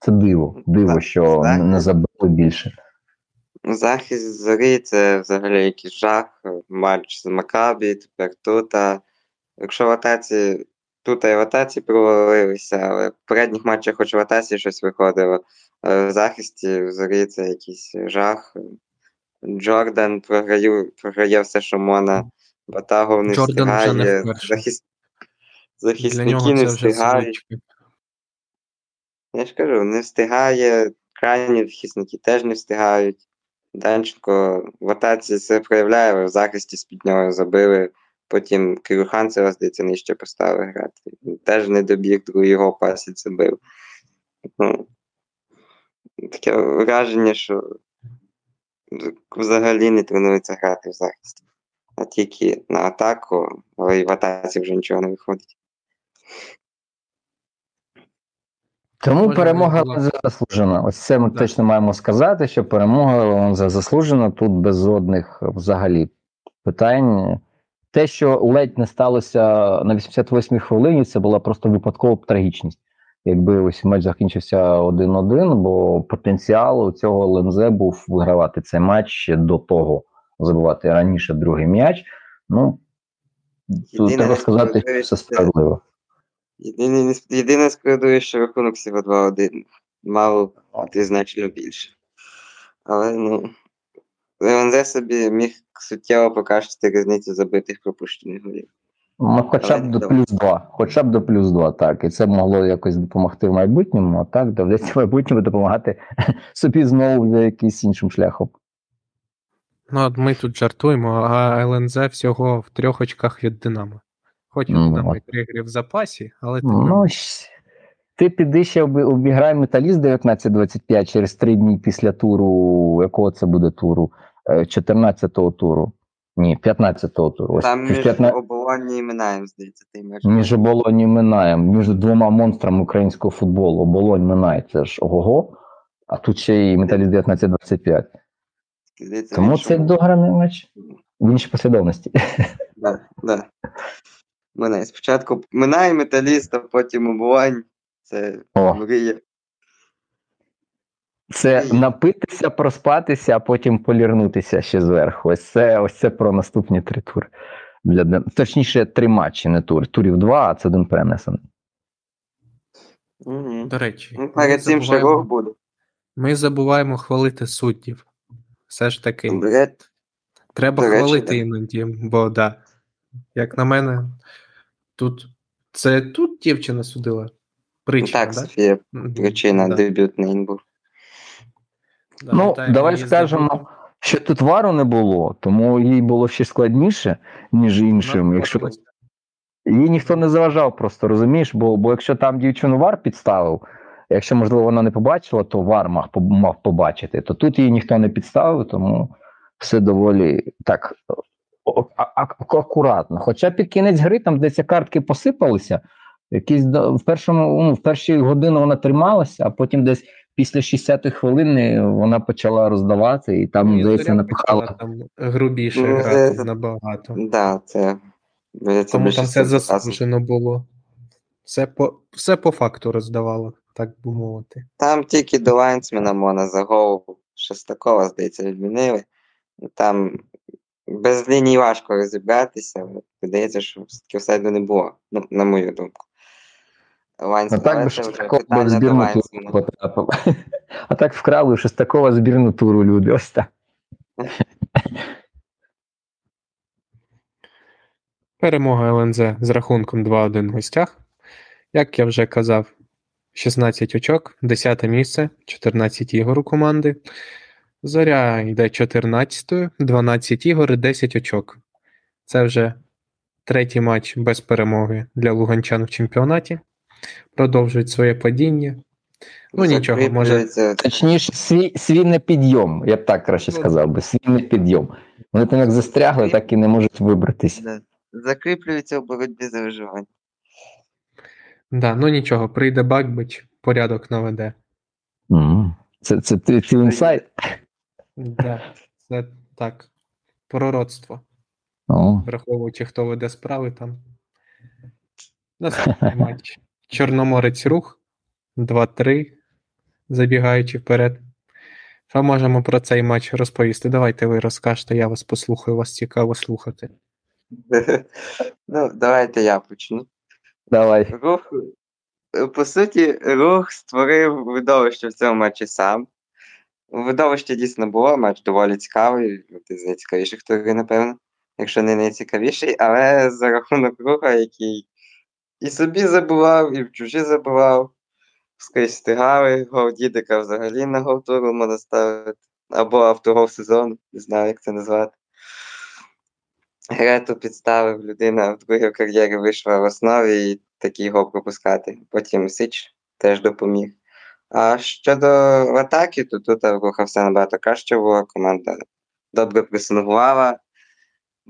це диво. Диво, що не забили більше. Ну, Захист зорі це взагалі якийсь жах. Матч з Макабі, тепер тут. А якщо в атаці, тут і в атаці провалилися, але в передніх матчах хоч в атаці щось виходило. В захисті в зорі це якийсь жах. Джордан програю, програє все, що можна. Батагов не Джордан вже не встигає. вперше. Захист... Для Захисники не встигають. Я ж кажу, не встигає, крайні захисники теж не встигають. Данченко в атаці це проявляє, в захисті з-під нього забили. Потім Кирюханцева, здається, нижче поставили грати. Він Теж не добіг, другий його пасі забив. Ну, таке враження, що взагалі не тренується грати в захисті. А тільки на атаку, але і в атаці вже нічого не виходить. Тому перемога була- заслужена. Ось це ми точно маємо сказати, що перемога заслужена тут без жодних взагалі питань. Те, що ледь не сталося на 88-й хвилині, це була просто випадкова трагічність. Якби ось матч закінчився 1-1, бо потенціал у цього Лензе був вигравати цей матч ще до того, забивати раніше другий м'яч. Ну, тут треба сказати, що все справедливо. Єдине, єдине складує, що рахунок всього 2-1. Мало значно більше. Але ну. Леонзе собі міг суттєво покращити різницю забитих пропущених голів. Ну, хоча б до плюс 2. Хоча б до плюс 2, так. І це могло якось допомогти в майбутньому, а так доведеться в майбутньому допомагати собі знову вже якимось іншим шляхом. Ну, от ми тут жартуємо, а ЛНЗ всього в трьох очках від Динамо. Хоч Ну, от. і три гри в запасі, але тим не Ну, ти піди ще обіграй металіст 19-25 через три дні після туру. Якого це буде туру? Е, 14-го туру. Ні, 15-го туру. Ось Там між 15 оболонні і Минаєм, здається, той матч. Між оболонь і Минаєм, між двома монстрами українського футболу. Оболонь Минай, це ж ого-го. А тут ще й металіст 19-25. Тому це дограний матч в іншій послідовності. Да, да. Минає. Спочатку Минає металіст, а потім оболонь. Це мрія. Це напитися, проспатися, а потім полірнутися ще зверху. Ось це, ось це про наступні три тури. Для, точніше, три матчі, не тур. Турів два, а це один перенесений. Угу. До речі, Ну, ми перед цим ще забуваємо- буде. ми забуваємо хвалити суддів. Все ж таки, Бред. треба речі, хвалити да. іноді, бо да. Як на мене, тут це тут дівчина судила. Причина, Так, да? Софія, причина, да. дебютний був. Ну, давай скажемо, що тут вару не було, тому їй було ще складніше, ніж іншим. Якщо їй ніхто не заважав, просто розумієш, бо, бо якщо там дівчину вар підставив, якщо можливо вона не побачила, то вар мав, мав побачити. То тут її ніхто не підставив, тому все доволі так акуратно. Хоча під кінець гри там десь картки посипалися. Якісь в першому ну, в перші години вона трималася, а потім десь після 60-ї хвилини вона почала роздавати, і там, І здається, напихала. там грубіше Ну, грати це- набагато. Да, це. Тому там все заслужено було. Все по, все по факту роздавало, так би мовити. Там тільки до лайнсмена можна за голову Шестакова, здається, відмінили. Там без ліній важко розібратися. але Здається, що все-таки офсайду не було, ну, на мою думку. Ну Лайнсмен, так би Шестакова в збірну туру потрапив. А так вкрали Шестакова збірну туру люди. Ось так. Перемога ЛНЗ з рахунком 2-1 в гостях. Як я вже казав, 16 очок, 10 місце, 14 ігор у команди. Зоря йде 14, 12 ігор і 10 очок. Це вже третій матч без перемоги для луганчан в чемпіонаті. Продовжують своє падіння. Ну нічого, може. Точніше, свій, свій непідйом, я б так краще Ну, сказав би, свій непідйом. Вони там як застрягли, так і не можуть вибратися. да, закріплюється у боротьбі за виживання. Да, ну нічого, прийде Бакбич, порядок наведе. Мгм. Це, це ти інсайт? Да, це так. Пророцтво. Враховуючи, хто веде справи там. Наступний матч. Чорноморець рух 2-3, забігаючи вперед. Що можемо про цей матч розповісти? Давайте ви розкажете, я вас послухаю, вас цікаво слухати. Ну, давайте я почну. давай. Рух, по суті, рух створив видовище в цьому матчі сам. Видовище дійсно було, матч доволі цікавий, один з найцікавіших турів, напевно, якщо не найцікавіший, але за рахунок руха, який і собі забував, і в чужі забував, скрізь встигали, гол дідика взагалі на гол туру можна ставити, або автогол сезону, не знаю, як це назвати. Грету підставив людина в кар'єрі вийшла в основі і такий гол пропускати. Потім Сич теж допоміг. А щодо атаки, то тут в Руха все набагато краще було. Команда добре пресингувала.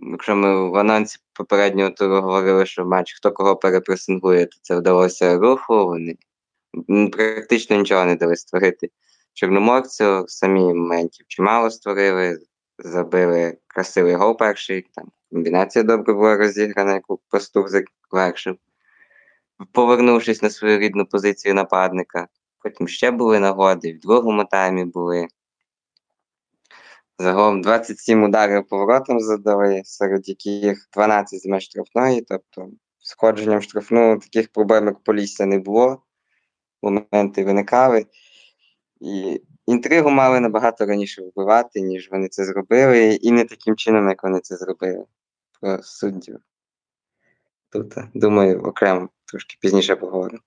Якщо ми в анонсі попереднього туру говорили, що матч хто кого перепресингує, то це вдалося руху. Вони практично нічого не дали створити. Чорноморцю самі моментів чимало створили. забили красивий гол перший, там комбінація добре була розіграна, яку Пастух завершив, повернувшись на свою рідну позицію нападника. Потім ще були нагоди, в другому таймі були. Загалом 27 ударів поворотом задали, серед яких 12 з меж штрафної, тобто сходженням штрафну таких проблем, як Полісся, не було. Моменти виникали. І інтригу мали набагато раніше вбивати, ніж вони це зробили, і не таким чином, як вони це зробили. Про суддів. Тут, думаю, окремо трошки пізніше поговоримо.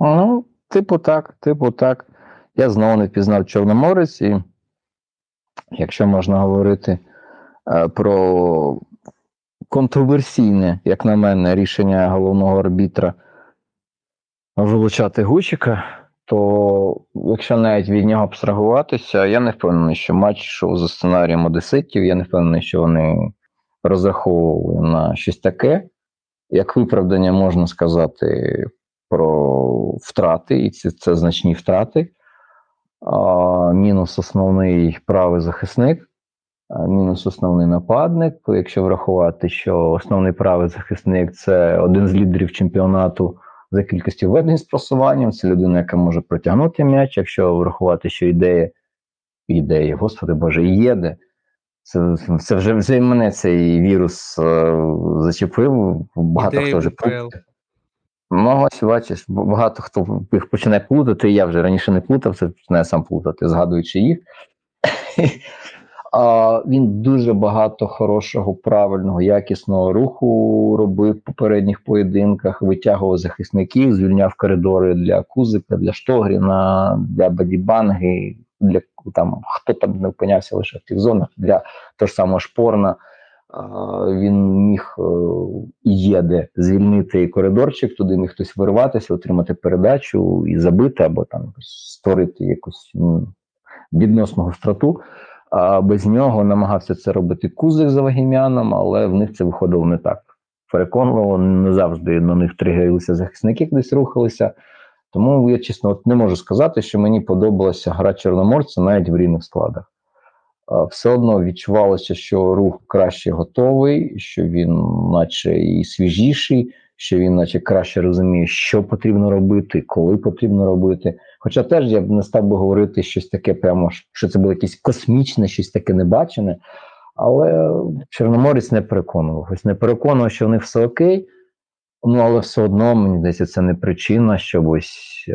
Ну, типу так, типу так. Я знову не впізнав Чорноморець, і якщо можна говорити е, про контроверсійне, як на мене, рішення головного арбітра вилучати Гучика, то якщо навіть від нього абстрагуватися, я не впевнений, що матч йшов за сценарієм Одеситів, я не впевнений, що вони розраховували на щось таке. Як виправдання можна сказати про втрати, і це, це значні втрати. Мінус основний правий захисник, мінус основний нападник. Якщо врахувати, що основний правий захисник це один з лідерів чемпіонату за кількістю ведень з просуванням, це людина, яка може протягнути м'яч. Якщо врахувати, що ідея, ідея, господи Боже, єде. Це, це вже вже мене цей вірус е, зачепив. Багато Ідеї хто вже УПЛ. Ну, ось бачиш, багато хто їх починає плутати. Я вже раніше не плутав, це починаю сам плутати, згадуючи їх. А, він дуже багато хорошого, правильного, якісного руху робив в попередніх поєдинках, витягував захисників, звільняв коридори для Кузика, для Штогріна, для Бадібанги, для там хто там не опинявся лише в тих зонах, для того ж самого Шпорна. Він міг е, і є де звільнити коридорчик, туди міг хтось вирватися, отримати передачу і забити, або там створити якусь відносну гостроту. А без нього намагався це робити Кузик за Вагімяном, але в них це виходило не так. Переконливо, не завжди на них тригерилися захисники, десь рухалися. Тому я чесно от не можу сказати, що мені подобалася гра Чорноморця навіть в рівних складах. Все одно відчувалося, що рух краще готовий, що він, наче і свіжіший, що він, наче краще розуміє, що потрібно робити, коли потрібно робити. Хоча теж я б не став би говорити щось таке, прямо що це було якесь космічне, щось таке небачене. Але Чорноморець не переконував. Ось не переконував, що в них все окей. Ну, але все одно, мені здається, це не причина, щоб ось е,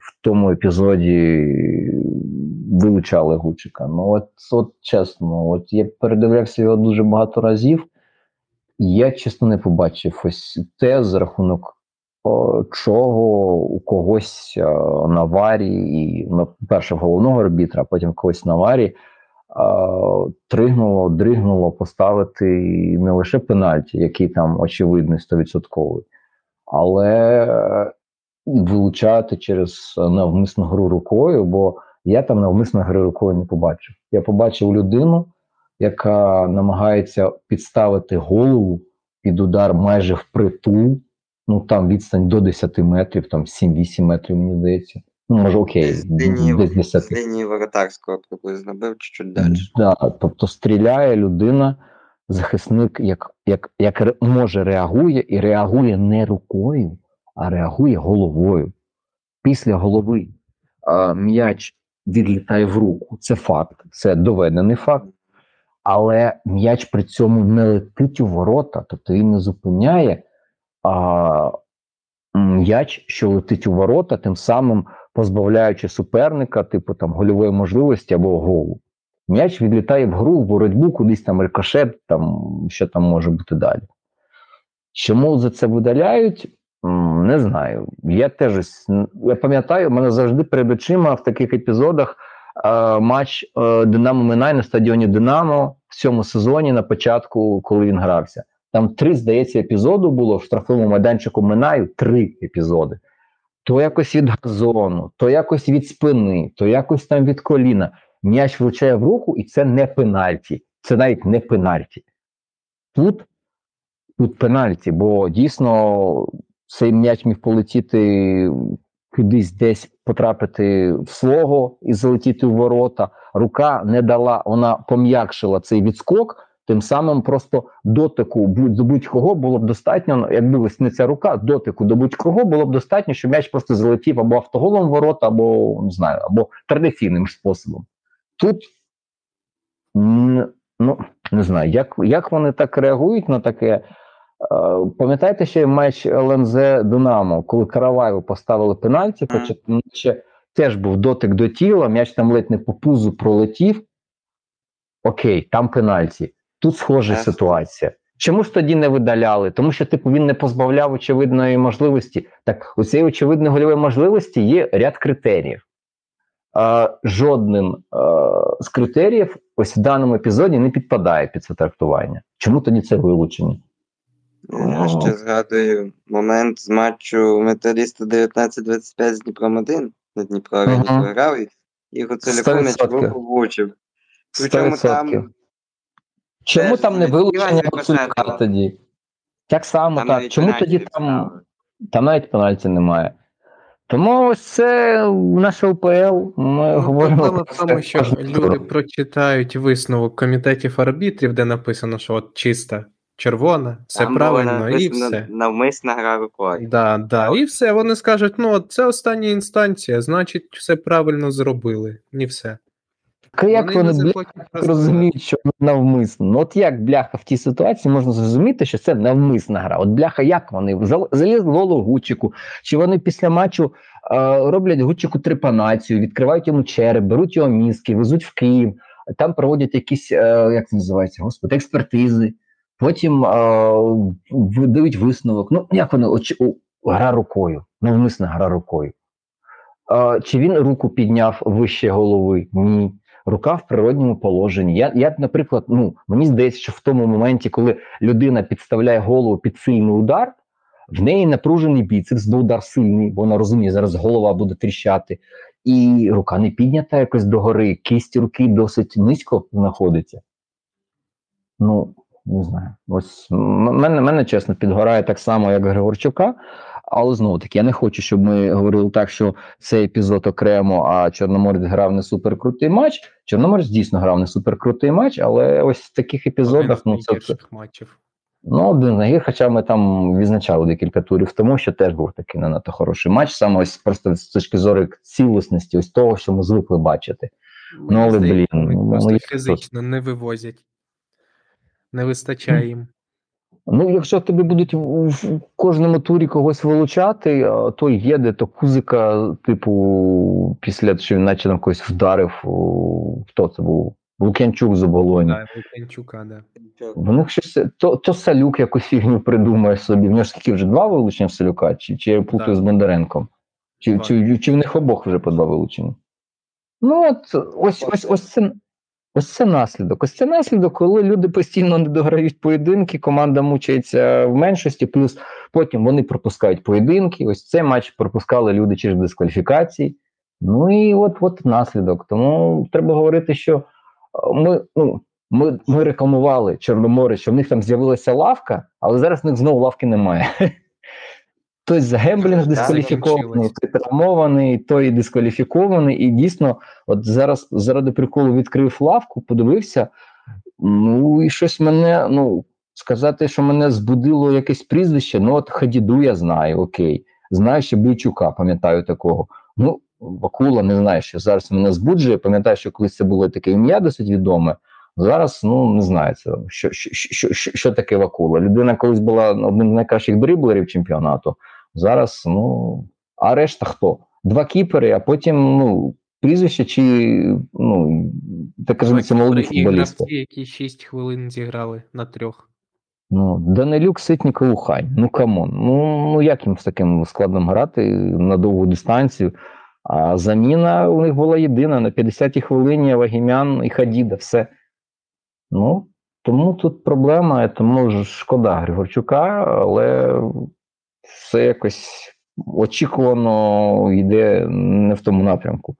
в тому епізоді вилучали Гучика. Ну, от, от чесно, от я передивлявся його дуже багато разів, і я чесно не побачив ось те, за рахунок о, чого у когось е, на варі, і ну, перше головного арбітра, а потім когось на варі. е, Тригнуло, дригнуло поставити не лише пенальті, який там очевидний 100%, але е, вилучати через навмисну гру рукою, бо я там навмисно гри рукою не побачив. Я побачив людину, яка намагається підставити голову під удар майже впритул, ну там відстань до 10 метрів, там 7-8 метрів, мені здається. Ну, може, окей, З лінії, десь 10. з лінії воротарського приблизно бив чуть-чуть далі. Да, тобто стріляє людина, захисник, як, як, як може реагує, і реагує не рукою, а реагує головою. Після голови а, м'яч відлітає в руку. Це факт, це доведений факт. Але м'яч при цьому не летить у ворота, тобто він не зупиняє а, м'яч, що летить у ворота, тим самим позбавляючи суперника, типу там гольової можливості або голу. М'яч відлітає в гру, в боротьбу, кудись там рикошет, там що там може бути далі. Чому за це видаляють? Не знаю. Я теж я пам'ятаю, в мене завжди перед очима в таких епізодах е, матч е, Динамо Минай на стадіоні Динамо в цьому сезоні на початку, коли він грався. Там три, здається, епізоду було в штрафному майданчику Минаю три епізоди. То якось від газону, то якось від спини, то якось там від коліна. М'яч влучає в руку, і це не пенальті. Це навіть не пенальті. Тут, тут пенальті, бо дійсно цей м'яч міг полетіти кудись десь потрапити в свого і залетіти в ворота. Рука не дала, вона пом'якшила цей відскок. Тим самим просто дотику до будь-кого було б достатньо, якби ось не ця рука, дотику до будь-кого було б достатньо, щоб м'яч просто залетів або автоголом ворота, або не знаю, або традиційним способом. Тут ну не знаю, як, як вони так реагують на таке. Е, Пам'ятаєте ще матч ЛНЗ Динамо, коли Караваєву поставили пенальті, хоча там ще теж був дотик до тіла, м'яч там ледь не по пузу пролетів. Окей, там пенальті. Тут схожа ситуація. Чому ж тоді не видаляли? Тому що типу він не позбавляв очевидної можливості. Так, у цієї очевидної гольової можливості є ряд критеріїв. Е, жодним е, з критеріїв ось в даному епізоді не підпадає під це трактування. Чому тоді це вилучення? Я ще згадую момент з матчу Металіста 19-25 з Дніпром 1. На Дніпро він Ага. програв і і Гуцуляку 100%. влучив. Причому там Чому там не не вилучення Гуцулька тоді? Так само, там так. Чому тоді там, там навіть пенальті немає? Тому ось це наше УПЛ. Ми Ну, говоримо проблема в тому, що люди прочитають висновок комітетів арбітрів, де написано, що от чиста червона, все Там було правильно, і все. Навмисна гра рукою. Да, да, і все. Вони скажуть, ну, от це остання інстанція, значить, все правильно зробили. І все. Так як Вони вони, бляха, розуміють, що навмисно? Ну от як бляха в тій ситуації можна зрозуміти, що це навмисна гра? От бляха, як вони Зал- залізли в Гучику? Чи вони після матчу е, роблять Гучику трепанацію, відкривають йому череп, беруть його мізки, везуть в Київ, там проводять якісь, е, як це називається, господи, експертизи, потім е, видають висновок. Ну, як вони очі, о, гра рукою, навмисна гра рукою. Е, чи він руку підняв вище голови? Ні рука в природньому положенні. Я, я, наприклад, ну мені здається, що в тому моменті, коли людина підставляє голову під сильний удар, в неї напружений біцепс, бо удар сильний, бо вона розуміє, зараз голова буде тріщати, і рука не піднята якось догори, кість руки досить низько знаходиться. Ну, не знаю. Ось мене, мене чесно підгорає так само, як Григорчука. Але знову таки, я не хочу, щоб ми говорили так, що цей епізод окремо, а Чорноморець грав не суперкрутий матч. Чорноморець дійсно грав не суперкрутий матч, але ось в таких епізодах, ну це, матчів. ну, один з хоча ми там відзначали декілька турів тому, що теж був такий не надто хороший матч, саме ось просто з точки зору цілісності, ось того, що ми звикли бачити. Ну, але, блін, ну, як тут? фізично не вивозять. Не вистачає їм. Ну, якщо тобі будуть в, кожному турі когось вилучати, а, то їде, то кузика, типу, після що він наче там когось вдарив. Хто це був? Лук'янчук з оболоні. Да, Лук'янчука, да. В них щось то, то Салюк якусь фігню придумає собі. В нього ж скільки вже два вилучення в Салюка, чи, чи я плутаю Так. з Бондаренком? Чи, чи, чи, в них обох вже по два вилучення? Ну, от ось, ось, ось це. Ось це наслідок. Ось це наслідок, коли люди постійно не дограють поєдинки, команда мучається в меншості, плюс потім вони пропускають поєдинки. Ось цей матч пропускали люди через дискваліфікації. Ну і от, от наслідок. Тому треба говорити, що е, ми, ну, ми, ми рекламували Чорноморець, що в них там з'явилася лавка, але зараз в них знову лавки немає. Той за гемблінг дискваліфікований, той травмований, той дискваліфікований, і дійсно, от зараз заради приколу відкрив лавку, подивився. Ну і щось мене, ну сказати, що мене збудило якесь прізвище. Ну, от Хадіду я знаю, окей. Знаю ще Бойчука, пам'ятаю такого. Ну, Вакула не знаю, що зараз мене збуджує. Пам'ятаю, що колись це було таке ім'я досить відоме. Зараз ну не знаю, це що, що, що, що, що таке Вакула. Людина колись була одним з найкращих дриблерів чемпіонату. Зараз, ну, а решта хто? Два кіпери, а потім ну, прізвище чи ну, так кажемо, це молоді футболісти. гравці, які 6 хвилин зіграли на трьох. Ну, Данилюк, Ситнік і Лухань. Ну come on. Ну, ну як їм з таким складом грати на довгу дистанцію? А заміна у них була єдина на 50-й хвилині Авагімян і Хадіда. Все. Ну, тому тут проблема, тому ж шкода Григорчука, але все якось очікувано йде не в тому напрямку.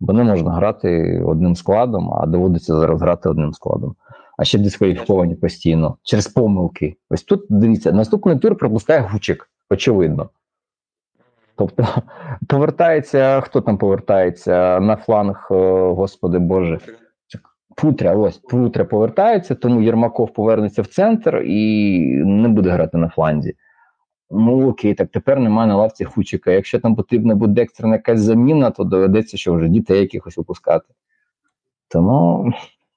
Бо не можна грати одним складом, а доводиться зараз грати одним складом. А ще дискваліфіковані постійно через помилки. Ось тут дивіться, наступний тур пропускає Гучик, очевидно. Тобто повертається, хто там повертається на фланг, е, господи Боже. Путря, ось Путря повертається, тому Єрмаков повернеться в центр і не буде грати на фланзі. Ну окей, так тепер немає на лавці Хучика. Якщо там потрібна буде екстрена якась заміна, то доведеться, що вже дітей якихось випускати. Тому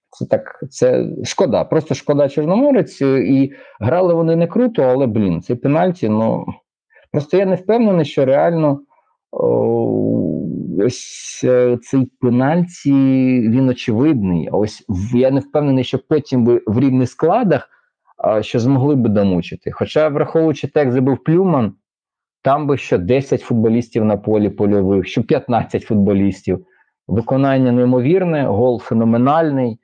це так, це шкода. Просто шкода Чорноморець. І грали вони не круто, але блін, це пенальті. Ну просто я не впевнений, що реально о, ось е, цей пенальті він очевидний. Ось я не впевнений, що потім би в рівних складах що змогли би домучити. Хоча, враховуючи те, як забив Плюман, там би що 10 футболістів на полі польових, що 15 футболістів. Виконання неймовірне, гол феноменальний.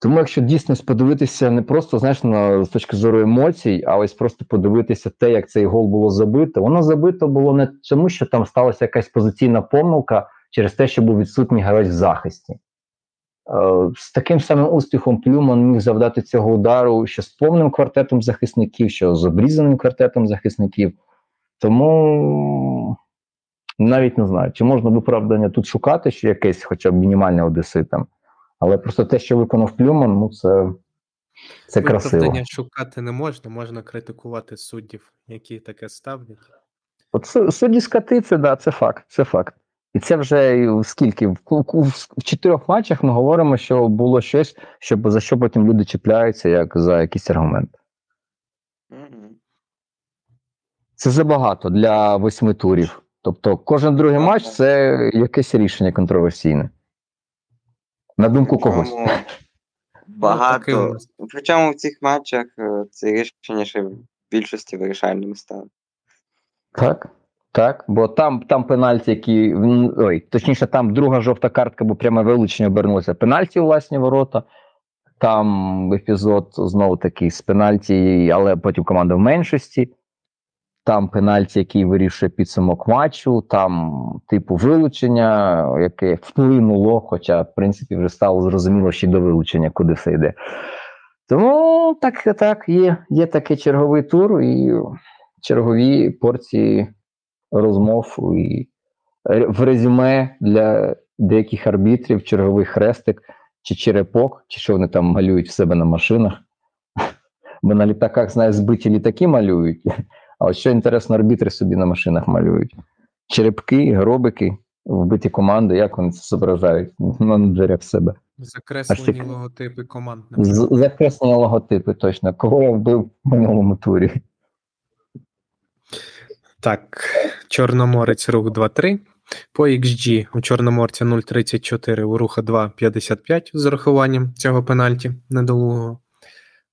Тому, якщо дійсно подивитися не просто знаєш, на, з точки зору емоцій, а ось просто подивитися те, як цей гол було забито, воно забито було не тому, що там сталася якась позиційна помилка через те, що був відсутній гравець в захисті. Е, з таким самим успіхом Плюман міг завдати цього удару що з повним квартетом захисників, що з обрізаним квартетом захисників. Тому навіть не знаю, чи можна виправдання тут шукати, що якесь хоча б мінімальне одеситам. Але просто те, що виконав Плюман, ну це, це красиво. Виправдання шукати не можна, можна критикувати суддів, які таке ставлять. От судді скати, це да, це факт. Це факт. І це вже скільки? В, в, в, в чотирьох матчах ми говоримо, що було щось, щоб за що потім люди чіпляються, як за якийсь аргумент. Це забагато для восьми турів. Тобто, кожен другий матч це якесь рішення контроверсійне. На думку когось. Причому таке Багато. Причому в цих матчах е, це рішення ще в більшості вирішальними стали. Так, так. Бо там, там пенальті, які. Ой, точніше, там друга жовта картка, бо пряме вилучення обернулося пенальті у власні ворота. Там епізод знову такий з пенальті, але потім команда в меншості. Там пенальті, який вирішує підсумок матчу, там, типу, вилучення, яке вплинуло, хоча, в принципі, вже стало зрозуміло ще до вилучення, куди все йде. Тому так, так, є, є такий черговий тур і чергові порції розмов і в резюме для деяких арбітрів, черговий хрестик чи черепок, чи що вони там малюють в себе на машинах. Бо на літаках, знає, збиті літаки малюють. А от що інтересно, арбітри собі на машинах малюють. Черепки, гробики, вбиті команди, як вони це зображають на дверях в себе. Закреслені Аж логотипи команд. З- Закреслені логотипи, точно. Кого я вбив в минулому турі? Так, Чорноморець рух 2-3. По XG у Чорноморця 0,34, у Руха 2,55 з урахуванням цього пенальті недолугого.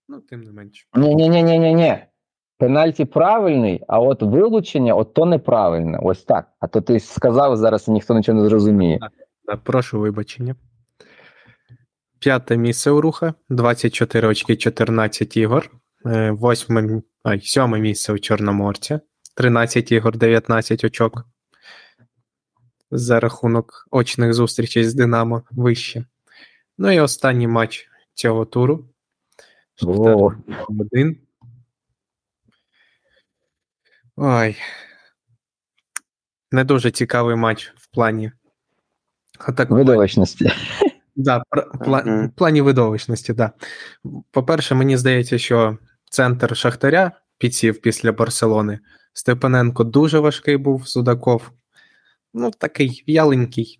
Ну, тим не менше. Ні, ні, ні, ні, ні, ні. Пенальті правильний, а от вилучення, от то неправильне. Ось так. А то ти сказав зараз, і ніхто нічого не зрозуміє. Да, прошу вибачення. П'яте місце у Руха, 24 очки, 14 ігор. Е, Восьме, ай, сьоме місце у Чорноморця, 13 ігор, 19 очок. За рахунок очних зустрічей з Динамо вище. Ну і останній матч цього туру. Один. Ой. Не дуже цікавий матч в плані. атакування. видовищності. Да, в плані видовищності, да. По-перше, мені здається, що центр Шахтаря підсів після Барселони. Степаненко дуже важкий був, Судаков. Ну, такий в'яленький.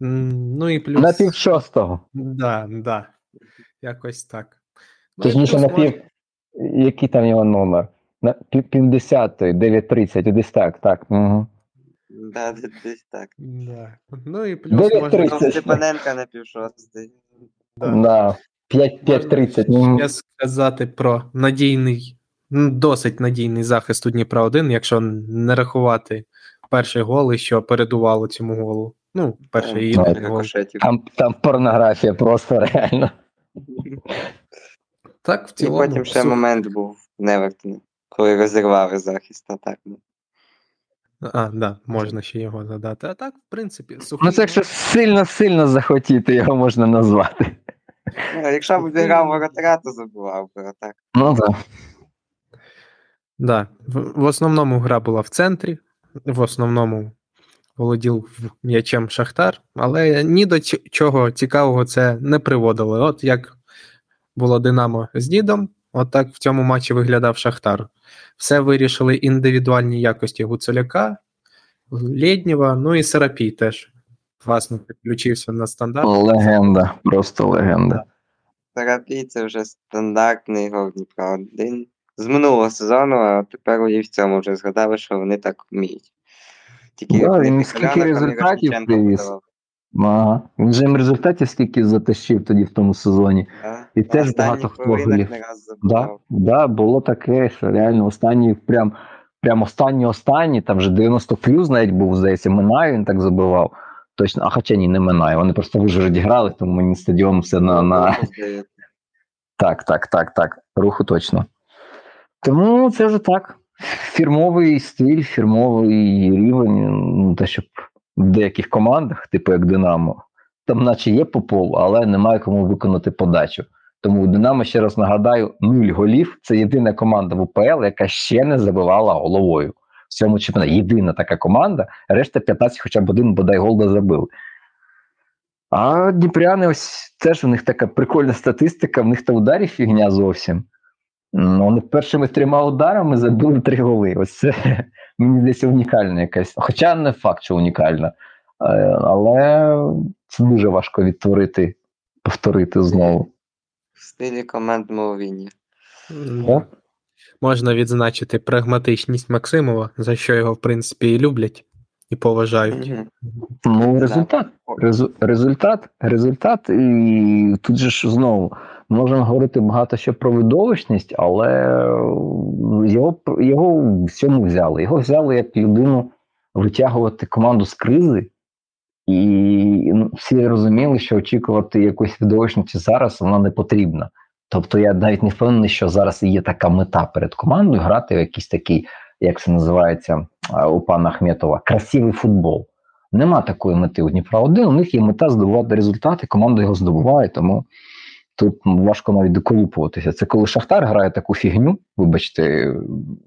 Ну і плюс. На пів шостого. Да, да. Якось так. Ну, Точніше, плюс на можна- пів. Який там його номер? На пів, півдесятої, 9.30, десь так, так. Угу. Да, десь так. Да. Ну і плюс 9:30. можна, Ну, Степаненка на півшостий. да. Да. 5.30. Угу. ще сказати про надійний, ну, досить надійний захист у Дніпра 1, якщо не рахувати перший гол, і що передувало цьому голу. Ну, перший Там гол. кошетів. Там, там порнографія просто реально. Так, в цілому. І потім ще момент був в Невертоні, коли розірвали захист атак. ну. А, да, можна ще його задати. А так, в принципі, сухий. Ну, це якщо сильно-сильно захотіти, його можна назвати. Ну, якщо б зіграв воротаря, то забував би а так. Ну так. Да. В, в основному гра була в центрі. в основному володів м'ячем Шахтар, але ні до чого цікавого це не приводило. От як було Динамо з Дідом, от так в цьому матчі виглядав Шахтар. Все вирішили індивідуальні якості Гуцуляка, Лєднєва, ну і Серапій теж. Класно підключився на стандарт. Легенда, просто легенда. Терапій це вже стандартний гол Дніпра 1 з минулого сезону, а тепер і в цьому вже згадали, що вони так вміють. Тільки Да, він скільки результатів привіз. Ага. Він же їм результатів скільки затащив тоді в тому сезоні. Да. І На теж багато хто голів. Да, да, було таке, що реально останні, прям, прям останні останні, там вже 90 плюс навіть був, здається, Минаю він так забивав. Точно, а хоча ні, не Минаю. Вони просто в Ужгороді грали, тому мені стадіон все на, на... Так, так, так, так. Руху точно. Тому це вже так. Фірмовий стиль, фірмовий рівень. Ну, те, щоб в деяких командах, типу як Динамо, там наче є Попов, але немає кому виконати подачу. Тому Динамо, ще раз нагадаю, нуль голів. Це єдина команда в УПЛ, яка ще не забивала головою. В цьому чемпіонаті. Єдина така команда, решта 15 хоча б один бодай гол не забили. А Дніпряни, ось теж у них така прикольна статистика, в них та ударів фігня зовсім. Ну, Вони першими трьома ударами забили три голи. Ось це мені здається унікальна якась. Хоча не факт, що унікальна. Е, Але це дуже важко відтворити, повторити знову. В стилі команд Мовіні. М, Можна відзначити прагматичність Максимова, за що його, в принципі, і люблять, і поважають. Ну, результат. Резу- результат, результат, і тут же ж знову можемо говорити багато ще про видовищність, але його, його в цьому взяли. Його взяли як людину витягувати команду з кризи, і ну, всі розуміли, що очікувати якоїсь видовищності зараз вона не потрібна. Тобто я навіть не впевнений, що зараз є така мета перед командою грати в якийсь такий, як це називається у пана Ахметова, красивий футбол. Нема такої мети у Дніпра 1 у них є мета здобувати результати, команда його здобуває, тому тут важко навіть доколупуватися. Це коли Шахтар грає таку фігню, вибачте,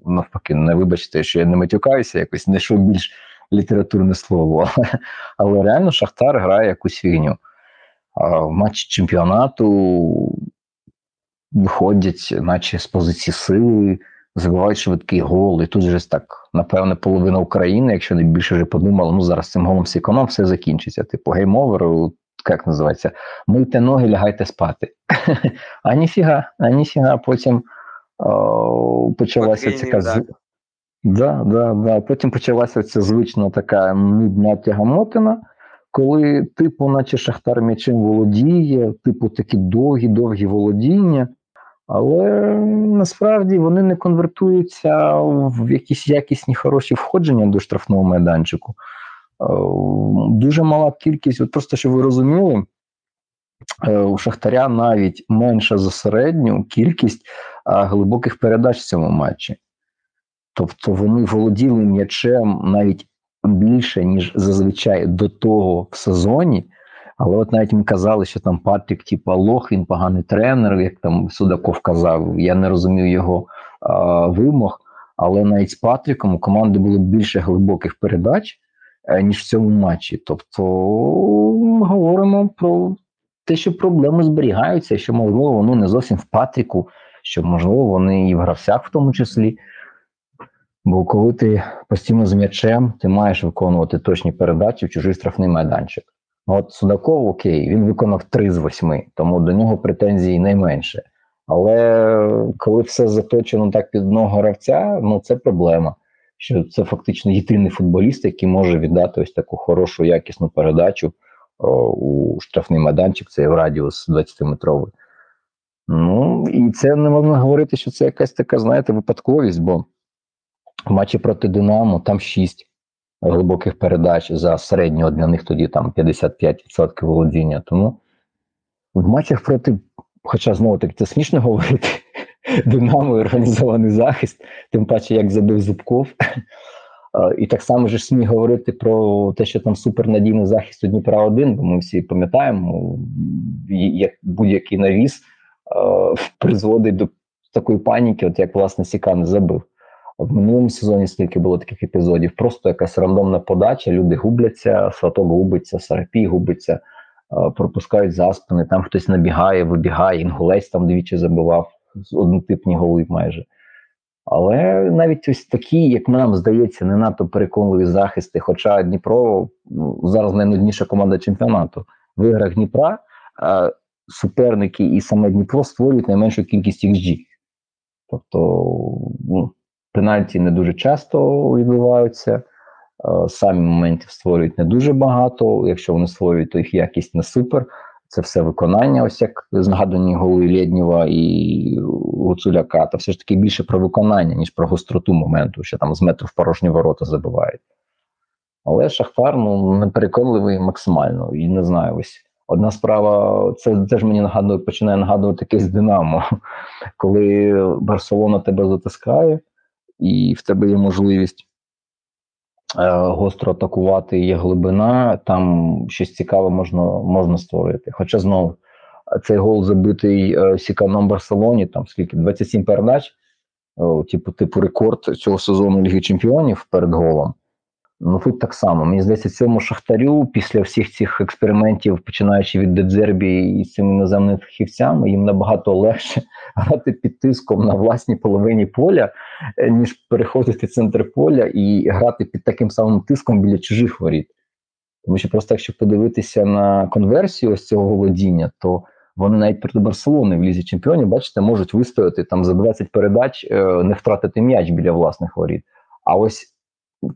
навпаки, не вибачте, що я не матюкаюся, якось знайшов більш літературне слово. Але реально Шахтар грає якусь фігню. В матчі чемпіонату виходять, наче з позиції сили, забивають швидкий гол, і тут же так, напевне, половина України, якщо не більше вже подумала, ну зараз цим голом всі економ, все закінчиться. Типу, game over, як називається, мийте ноги, лягайте спати. а ніфіга, а ніфіга, потім о, почалася ця з... Да, да, да. Потім почалася ця звична така нудна тягамотина, коли, типу, наче Шахтар м'ячем володіє, типу такі довгі-довгі володіння, але насправді вони не конвертуються в якісь якісні хороші входження до штрафного майданчику. Е, Дуже мала кількість, от просто щоб ви розуміли, е, у Шахтаря навіть менша за середню кількість глибоких передач в цьому матчі. Тобто вони володіли м'ячем навіть більше, ніж зазвичай до того в сезоні. Але от навіть ми казали, що там Патрік, типу, лох, він поганий тренер, як там Судаков казав. Я не розумію його а, вимог. Але навіть з Патріком у команди було більше глибоких передач, ніж в цьому матчі. Тобто ми говоримо про те, що проблеми зберігаються, що можливо вони не зовсім в Патріку, що можливо вони і в гравцях в тому числі. Бо коли ти постійно з м'ячем, ти маєш виконувати точні передачі в чужий штрафний майданчик. От Судаков, окей, він виконав 3 з 8, тому до нього претензій найменше. Але коли все заточено так під одного гравця, ну це проблема. Що це фактично єдиний футболіст, який може віддати ось таку хорошу, якісну передачу о, у штрафний майданчик, це в радіус 20-метровий. Ну і це не можна говорити, що це якась така, знаєте, випадковість, бо в матчі проти Динамо там 6 глибоких передач за середнього для них тоді там 55% володіння. Тому в матчах проти, хоча знову таки це смішно говорити, Динамо організований захист, тим паче, як забив Зубков. Е, І так само ж смій говорити про те, що там супернадійний захист у Дніпра 1, бо ми всі пам'ятаємо, як будь-який навіс е, призводить до такої паніки, от як власне Сікан забив. В минулому сезоні скільки було таких епізодів, просто якась рандомна подача, люди губляться, сваток губиться, Сарапій губиться, е, пропускають за спини, там хтось набігає, вибігає, інгулець там двічі забивав, однотипні голи майже. Але навіть ось такі, як нам здається, не надто переконливі захисти. Хоча Дніпро ну, зараз найнудніша команда чемпіонату. В іграх Дніпра а суперники і саме Дніпро створюють найменшу кількість XG. Тобто ну, пенальті не дуже часто відбуваються, самі моментів створюють не дуже багато. Якщо вони створюють, то їх якість не супер. Це все виконання, ось як згадані голи Лєднєва і Гуцуляка, та все ж таки більше про виконання, ніж про гостроту моменту, що там з метру в порожні ворота забивають. Але Шахтар ну, непереконливий максимально. І не знаю, ось одна справа, це теж мені нагадує, починає нагадувати якесь Динамо, коли Барселона тебе затискає, і в тебе є можливість гостро атакувати, є глибина, там щось цікаве можна можна створити. Хоча знову цей гол забитий е, Сіканом Барселоні, там скільки 27 передач, типу, типу рекорд цього сезону Ліги Чемпіонів перед голом. Ну тут так само. Мені здається, цьому шахтарю після всіх цих експериментів, починаючи від Дедзербі і цими іноземними фахівцями, їм набагато легше грати під тиском на власній половині поля, е, ніж переходити в центр поля і грати під таким самим тиском біля чужих воріт. Тому що просто якщо подивитися на конверсію ось цього володіння, то вони навіть проти Барселони в лізі чемпіонів, бачите, можуть вистояти там за 20 передач, е, не втратити м'яч біля власних воріт. А ось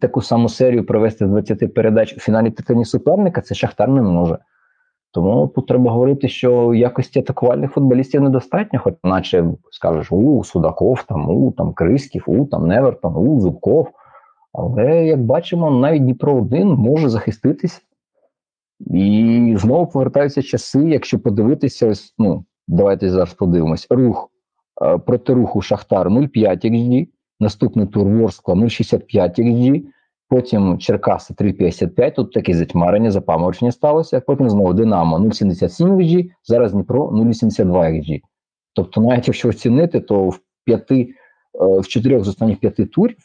таку саму серію провести з 20 передач у фіналі титані суперника, це Шахтар не може. Тому тут треба говорити, що якості атакувальних футболістів недостатньо, хоч наче скажеш, у Судаков, там, у там Криськів, у там Невертон, у Зубков. Але як бачимо, навіть Дніпро 1 може захиститися. І знову повертаються часи, якщо подивитися, ось, ну, давайте зараз подивимось. Рух е, проти руху Шахтар 0,5 XG, Наступний тур Ворскла 0,65 XG, потім Черкаси 3,55. Тут таке затьмарення, запаморочення сталося. Потім знову Динамо 0,77 XG, зараз Дніпро 0,82 XG. Тобто, навіть якщо оцінити, то в п'яти, е, в чотирьох з останніх п'яти турів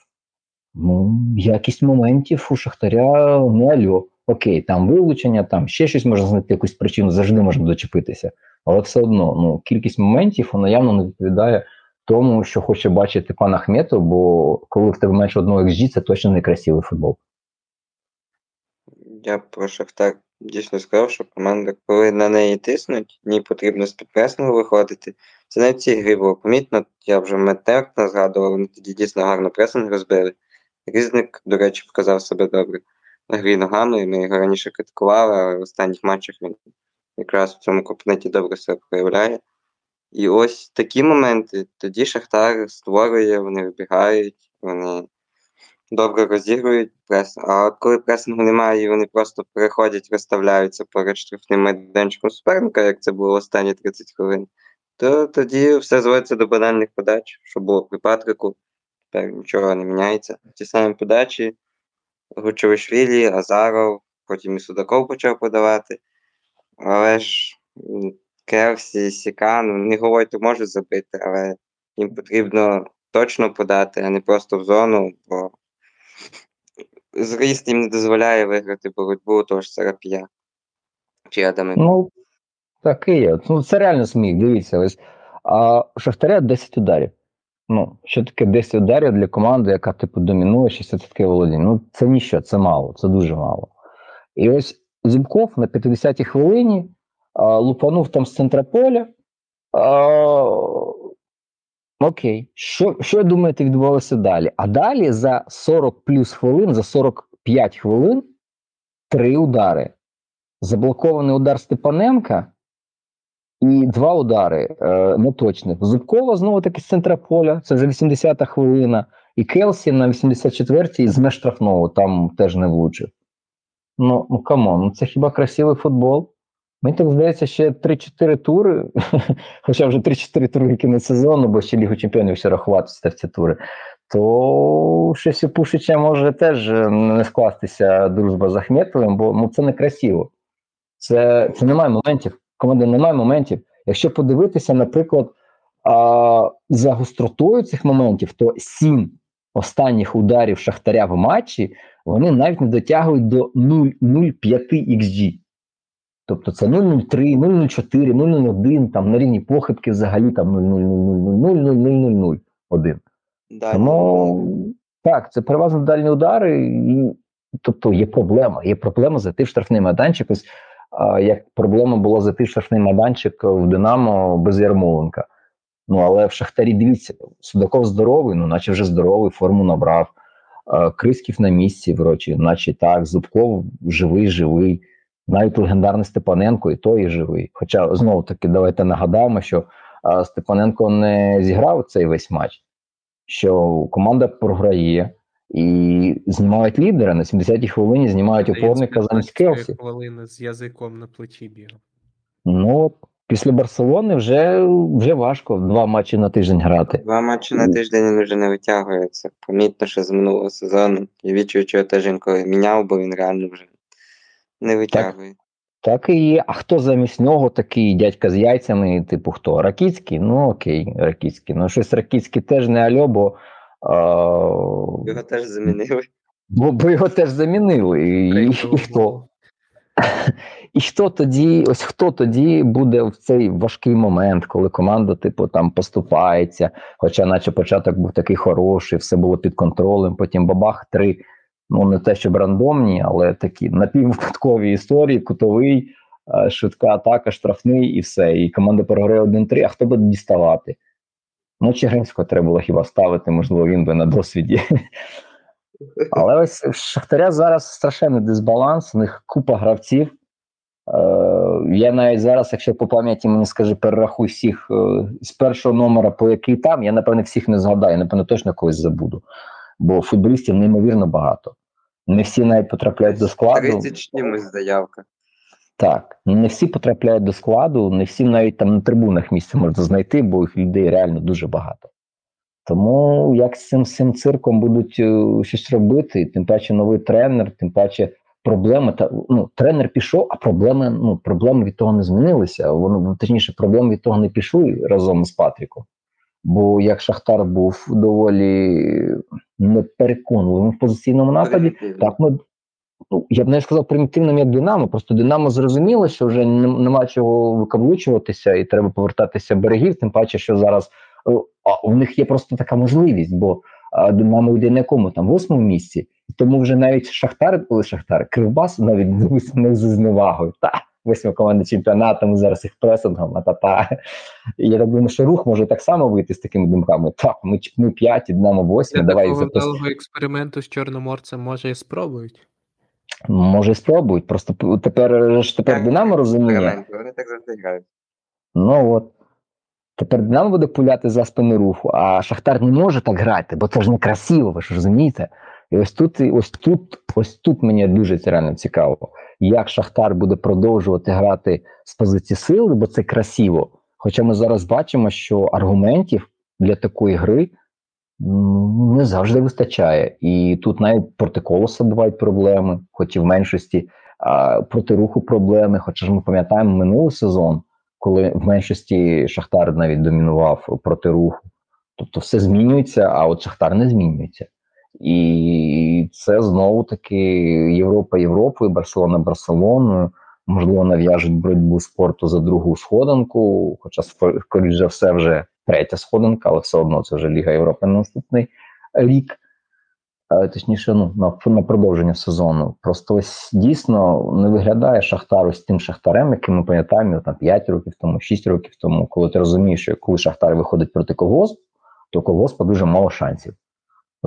ну, якість моментів у Шахтаря не альо. Окей, там вилучення, там ще щось можна знайти якусь причину, завжди можна дочепитися. Але все одно ну, кількість моментів вона явно не відповідає тому, що хоче бачити пан Ахметов, бо коли в тебе менше одного XG, це точно не красивий футбол. Я про Шахтар дійсно сказав, що команда, коли на неї тиснуть, ній потрібно з підпресингу виходити. Це навіть ці гри було помітно, я вже метеркно згадував, вони тоді дійсно гарно пресинг розбили. Різник, до речі, показав себе добре на грі ногами, ми його раніше критикували, але в останніх матчах він якраз в цьому компоненті добре себе проявляє. І ось такі моменти. Тоді Шахтар створює, вони вибігають, вони добре розігрують прес. А от коли пресингу немає, і вони просто переходять, розставляються перед штрафним майданчиком суперника, як це було останні 30 хвилин, то тоді все зводиться до банальних подач, що було при Патрику. Тепер нічого не міняється. Ті самі подачі, Гучовишвілі, Азаров, потім і Судаков почав подавати. Але ж Келсі, Сікан, не говорять, можуть забити, але їм потрібно точно подати, а не просто в зону, бо зріст їм не дозволяє виграти боротьбу того ж Сарапія. Чи Адами. Ну, так і є. Ну, це реально сміх, дивіться. Ось. А Шахтаря 10 ударів. Ну, що таке 10 ударів для команди, яка типу домінує 60 володіння? Ну, це ніщо, це мало, це дуже мало. І ось Зубков на 50-й хвилині лупанув там з центра поля. Окей, що що думаєте, відбувалося далі? А далі за 40 плюс хвилин, за 45 хвилин три удари. Заблокований удар Степаненка і два удари е, неточних. Зубкова знову таки з центра поля, це вже 80-та хвилина. І Келсі на 84-й з штрафного там теж не влучив. Ну, ну come on, ну це хіба красивий футбол? Мені так здається, ще 3-4 тури, хоча вже 3-4 тури кінець сезону, бо ще Лігу Чемпіонів ще в ці тури, то щось у Пушича може теж е, не скластися дружба з Ахметовим, бо ну, це не красиво. Це це немає моментів. Команда немає моментів. Якщо подивитися, наприклад, а, за гостротою цих моментів, то 7 останніх ударів Шахтаря в матчі, вони навіть не дотягують до 0,05 XG. Тобто це 0,03, 0,04, 0,01, там на рівні похибки взагалі там 0,000000001. Далі. Тому так, це переважно дальні удари, і тобто є проблема. Є проблема зайти в штрафний майданчик. Ось а, як проблема було зайти в штрафний майданчик в Динамо без Ярмоленка. Ну але в Шахтарі дивіться, Судаков здоровий, ну наче вже здоровий, форму набрав. А, Крисків на місці, врочі, наче так, Зубков живий, живий. Навіть легендарний Степаненко, і той і живий. Хоча знову таки давайте нагадаємо, що а, Степаненко не зіграв цей весь матч що команда програє і знімають лідера на 70-й хвилині, знімають опорника замість Келсі. хвилини з язиком на плечі бігав. Ну після Барселони вже, вже важко два матчі на тиждень грати. Два матчі на тиждень він вже не витягується. Помітно, що з минулого сезону. Я відчую, що я теж інколи міняв, бо він реально вже не витягує. Так і є. А хто замість нього такий дядька з яйцями, типу хто? Ракіцький? Ну окей, Ракіцький. Ну щось Ракіцький теж не альо, бо, а, Його теж замінили. бо, бо його теж замінили. І, і, і хто? І хто тоді, ось хто тоді буде в цей важкий момент, коли команда, типу, там поступається, хоча, наче початок був такий хороший, все було під контролем, потім бабах три, ну не те, щоб рандомні, але такі напіввипадкові історії, кутовий, е, швидка атака, штрафний і все. І команда програє 1-3, а хто буде діставати? Ну, Чигринського треба було хіба ставити, можливо, він би на досвіді. Але ось Шахтаря зараз страшенний дисбаланс, у них купа гравців. Е, я навіть зараз, якщо по пам'яті мені скаже, перерахуй всіх е, з першого номера, по який там, я напевне всіх не згадаю, напевно, точно когось забуду. Бо футболістів неймовірно багато. Не всі навіть потрапляють до складу. 30 чимось заявка. Так, не всі потрапляють до складу, не всі навіть там на трибунах місце можна знайти, бо їх людей реально дуже багато. Тому як з цим, цим цирком будуть е, щось робити, тим паче новий тренер, тим паче проблеми та ну тренер пішов, а проблеми ну проблеми від того не змінилися. Воно точніше, проблеми від того не пішли разом з Патріком. Бо як Шахтар був доволі непереконливим в позиційному нападі, так ми ну я б не сказав примітивним як Динамо. Просто Динамо зрозуміло, що вже нема чого викаблучуватися, і треба повертатися берегів. Тим паче, що зараз е, а у них є просто така можливість, бо Динамо йде на якому там восьмому місці, тому вже навіть Шахтар, коли Шахтар, Кривбас навіть не з зневагою. Та восьма команда чемпіонату, ми зараз їх пресингом, а та та. І я так думаю, що рух може так само вийти з такими думками. Так, ми, ми п'яті, Динамо восьме, Для давай такого запустимо. експерименту з Чорноморцем може і спробують. Може, і спробують. Просто тепер ж тепер Так, Динамо розуміє. Вони так завжди грають. Ну от. Тепер Динамо буде пуляти за спини руху, а Шахтар не може так грати, бо це ж не красиво, ви ж розумієте? І ось тут, і ось тут, ось тут мені дуже це реально цікаво, як Шахтар буде продовжувати грати з позиції сили, бо це красиво. Хоча ми зараз бачимо, що аргументів для такої гри не завжди вистачає. І тут навіть проти колоса бувають проблеми, хоч і в меншості, а проти руху проблеми. Хоча ж ми пам'ятаємо минулий сезон, коли в меншості Шахтар навіть домінував проти руху. Тобто все змінюється, а от Шахтар не змінюється. І це знову таки Європа Європою, Барселона Барселоною. Можливо, нав'яжуть боротьбу спорту за другу сходинку, хоча скоріш за все вже третя сходинка, але все одно це вже Ліга Європи на наступний рік. Точніше, ну на, на продовження сезону. Просто ось дійсно не виглядає Шахтар ось тим Шахтарем, яким ми пам'ятаємо там 5 років тому, 6 років тому, коли ти розумієш, що коли Шахтар виходить проти Колгосп, то Колгоспа дуже мало шансів.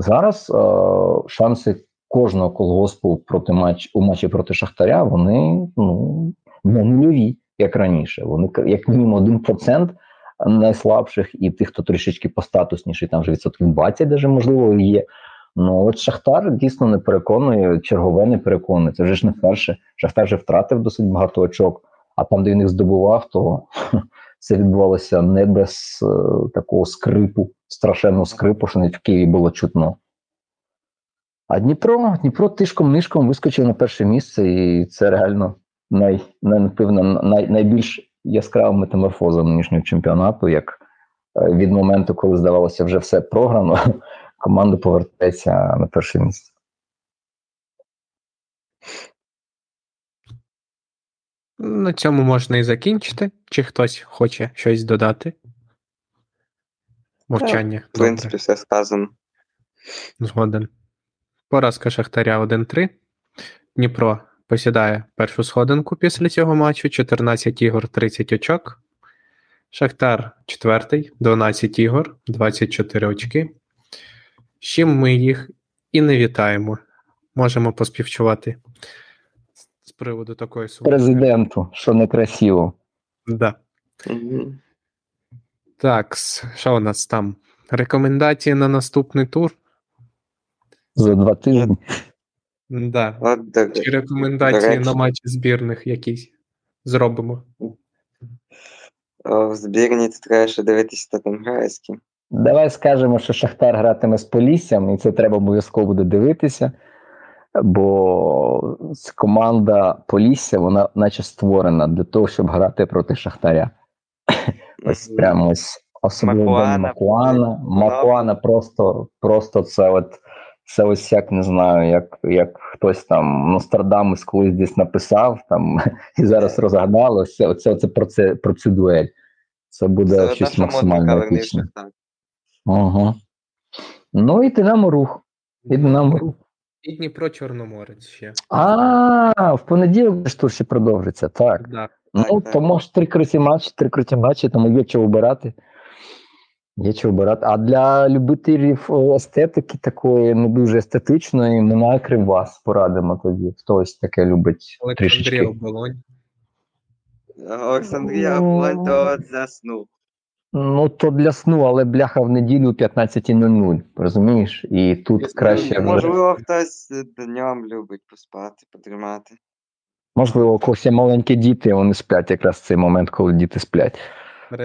Зараз е, шанси кожного колгоспу проти матч у матчі проти Шахтаря, вони ну не нульові, як раніше. Вони як мінімум 1% найслабших, і тих, хто трішечки постатусніший, там вже відсотків 20 даже можливо є. Ну от Шахтар дійсно не переконує, чергове не переконує. Це вже ж не вперше. Шахтар вже втратив досить багато очок, а там, де він їх здобував, то це відбувалося не без е, такого скрипу, страшенного скрипу, що навіть в Києві було чутно. А Дніпро, Дніпро тишком-нишком вискочив на перше місце, і це реально най, най, напевно, най, найбільш яскрава метаморфоза нинішнього чемпіонату, як е, від моменту, коли здавалося вже все програно, команда повертається на перше місце. На цьому можна і закінчити. Чи хтось хоче щось додати? Мовчання. В принципі, все сказано. Згоден. Поразка Шахтаря 1-3. Дніпро посідає першу сходинку після цього матчу. 14 ігор, 30 очок. Шахтар четвертий, 12 ігор, 24 очки. З чим ми їх і не вітаємо. Можемо поспівчувати приводу такої суми. Президенту, що некрасиво. Да. Мгм. Так, що у нас там? Рекомендації на наступний тур? За два тижні. Да. От до, Чи рекомендації на матчі збірних якісь зробимо? в збірні то треба ще дивитися, хто там грає з ким. Давай скажемо, що Шахтар гратиме з Поліссям, і це треба обов'язково буде дивитися. Бо команда Полісся, вона наче створена для того, щоб грати проти Шахтаря. Ось прямо ось особливо Макуана, Макуана. Макуана просто, просто це от. Це ось як не знаю, як, як хтось там Нострадамус колись десь написав там і зараз розгадало. Це, оце, це про це про цю дуель. Це буде одно, щось максимально епічне. Ага. Ну і Динамо рух. І Динамо рух. І Дніпро Чорноморець ще. А, в понеділок ж тур ще продовжиться, так. Да. Ну, так. то може три круті матчі, три круті матчі, тому є чого обирати. Є чого обирати. А для любителів е, естетики такої не дуже естетичної, ми на Кривбас порадимо тоді. Хтось таке любить Олександрія трішечки. Оболонь. Олександрія Ну. Блонь, то заснув. Ну, то для сну, але бляха в неділю о 15.00, розумієш? І тут Я краще. Можливо, хтось днем любить поспати, потримати. Можливо, у когось є маленькі діти, вони сплять якраз в цей момент, коли діти сплять.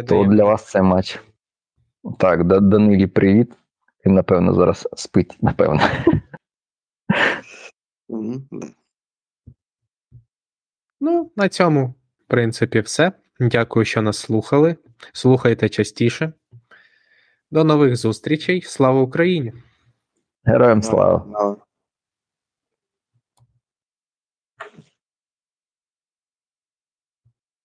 То для вас це матч. Так, Да- Данилі, привіт. Він, напевно, зараз спить, напевно. Ну, на цьому, в принципі, все. Дякую, що нас слухали. Слухайте частіше. До нових зустрічей. Слава Україні! Героям слава.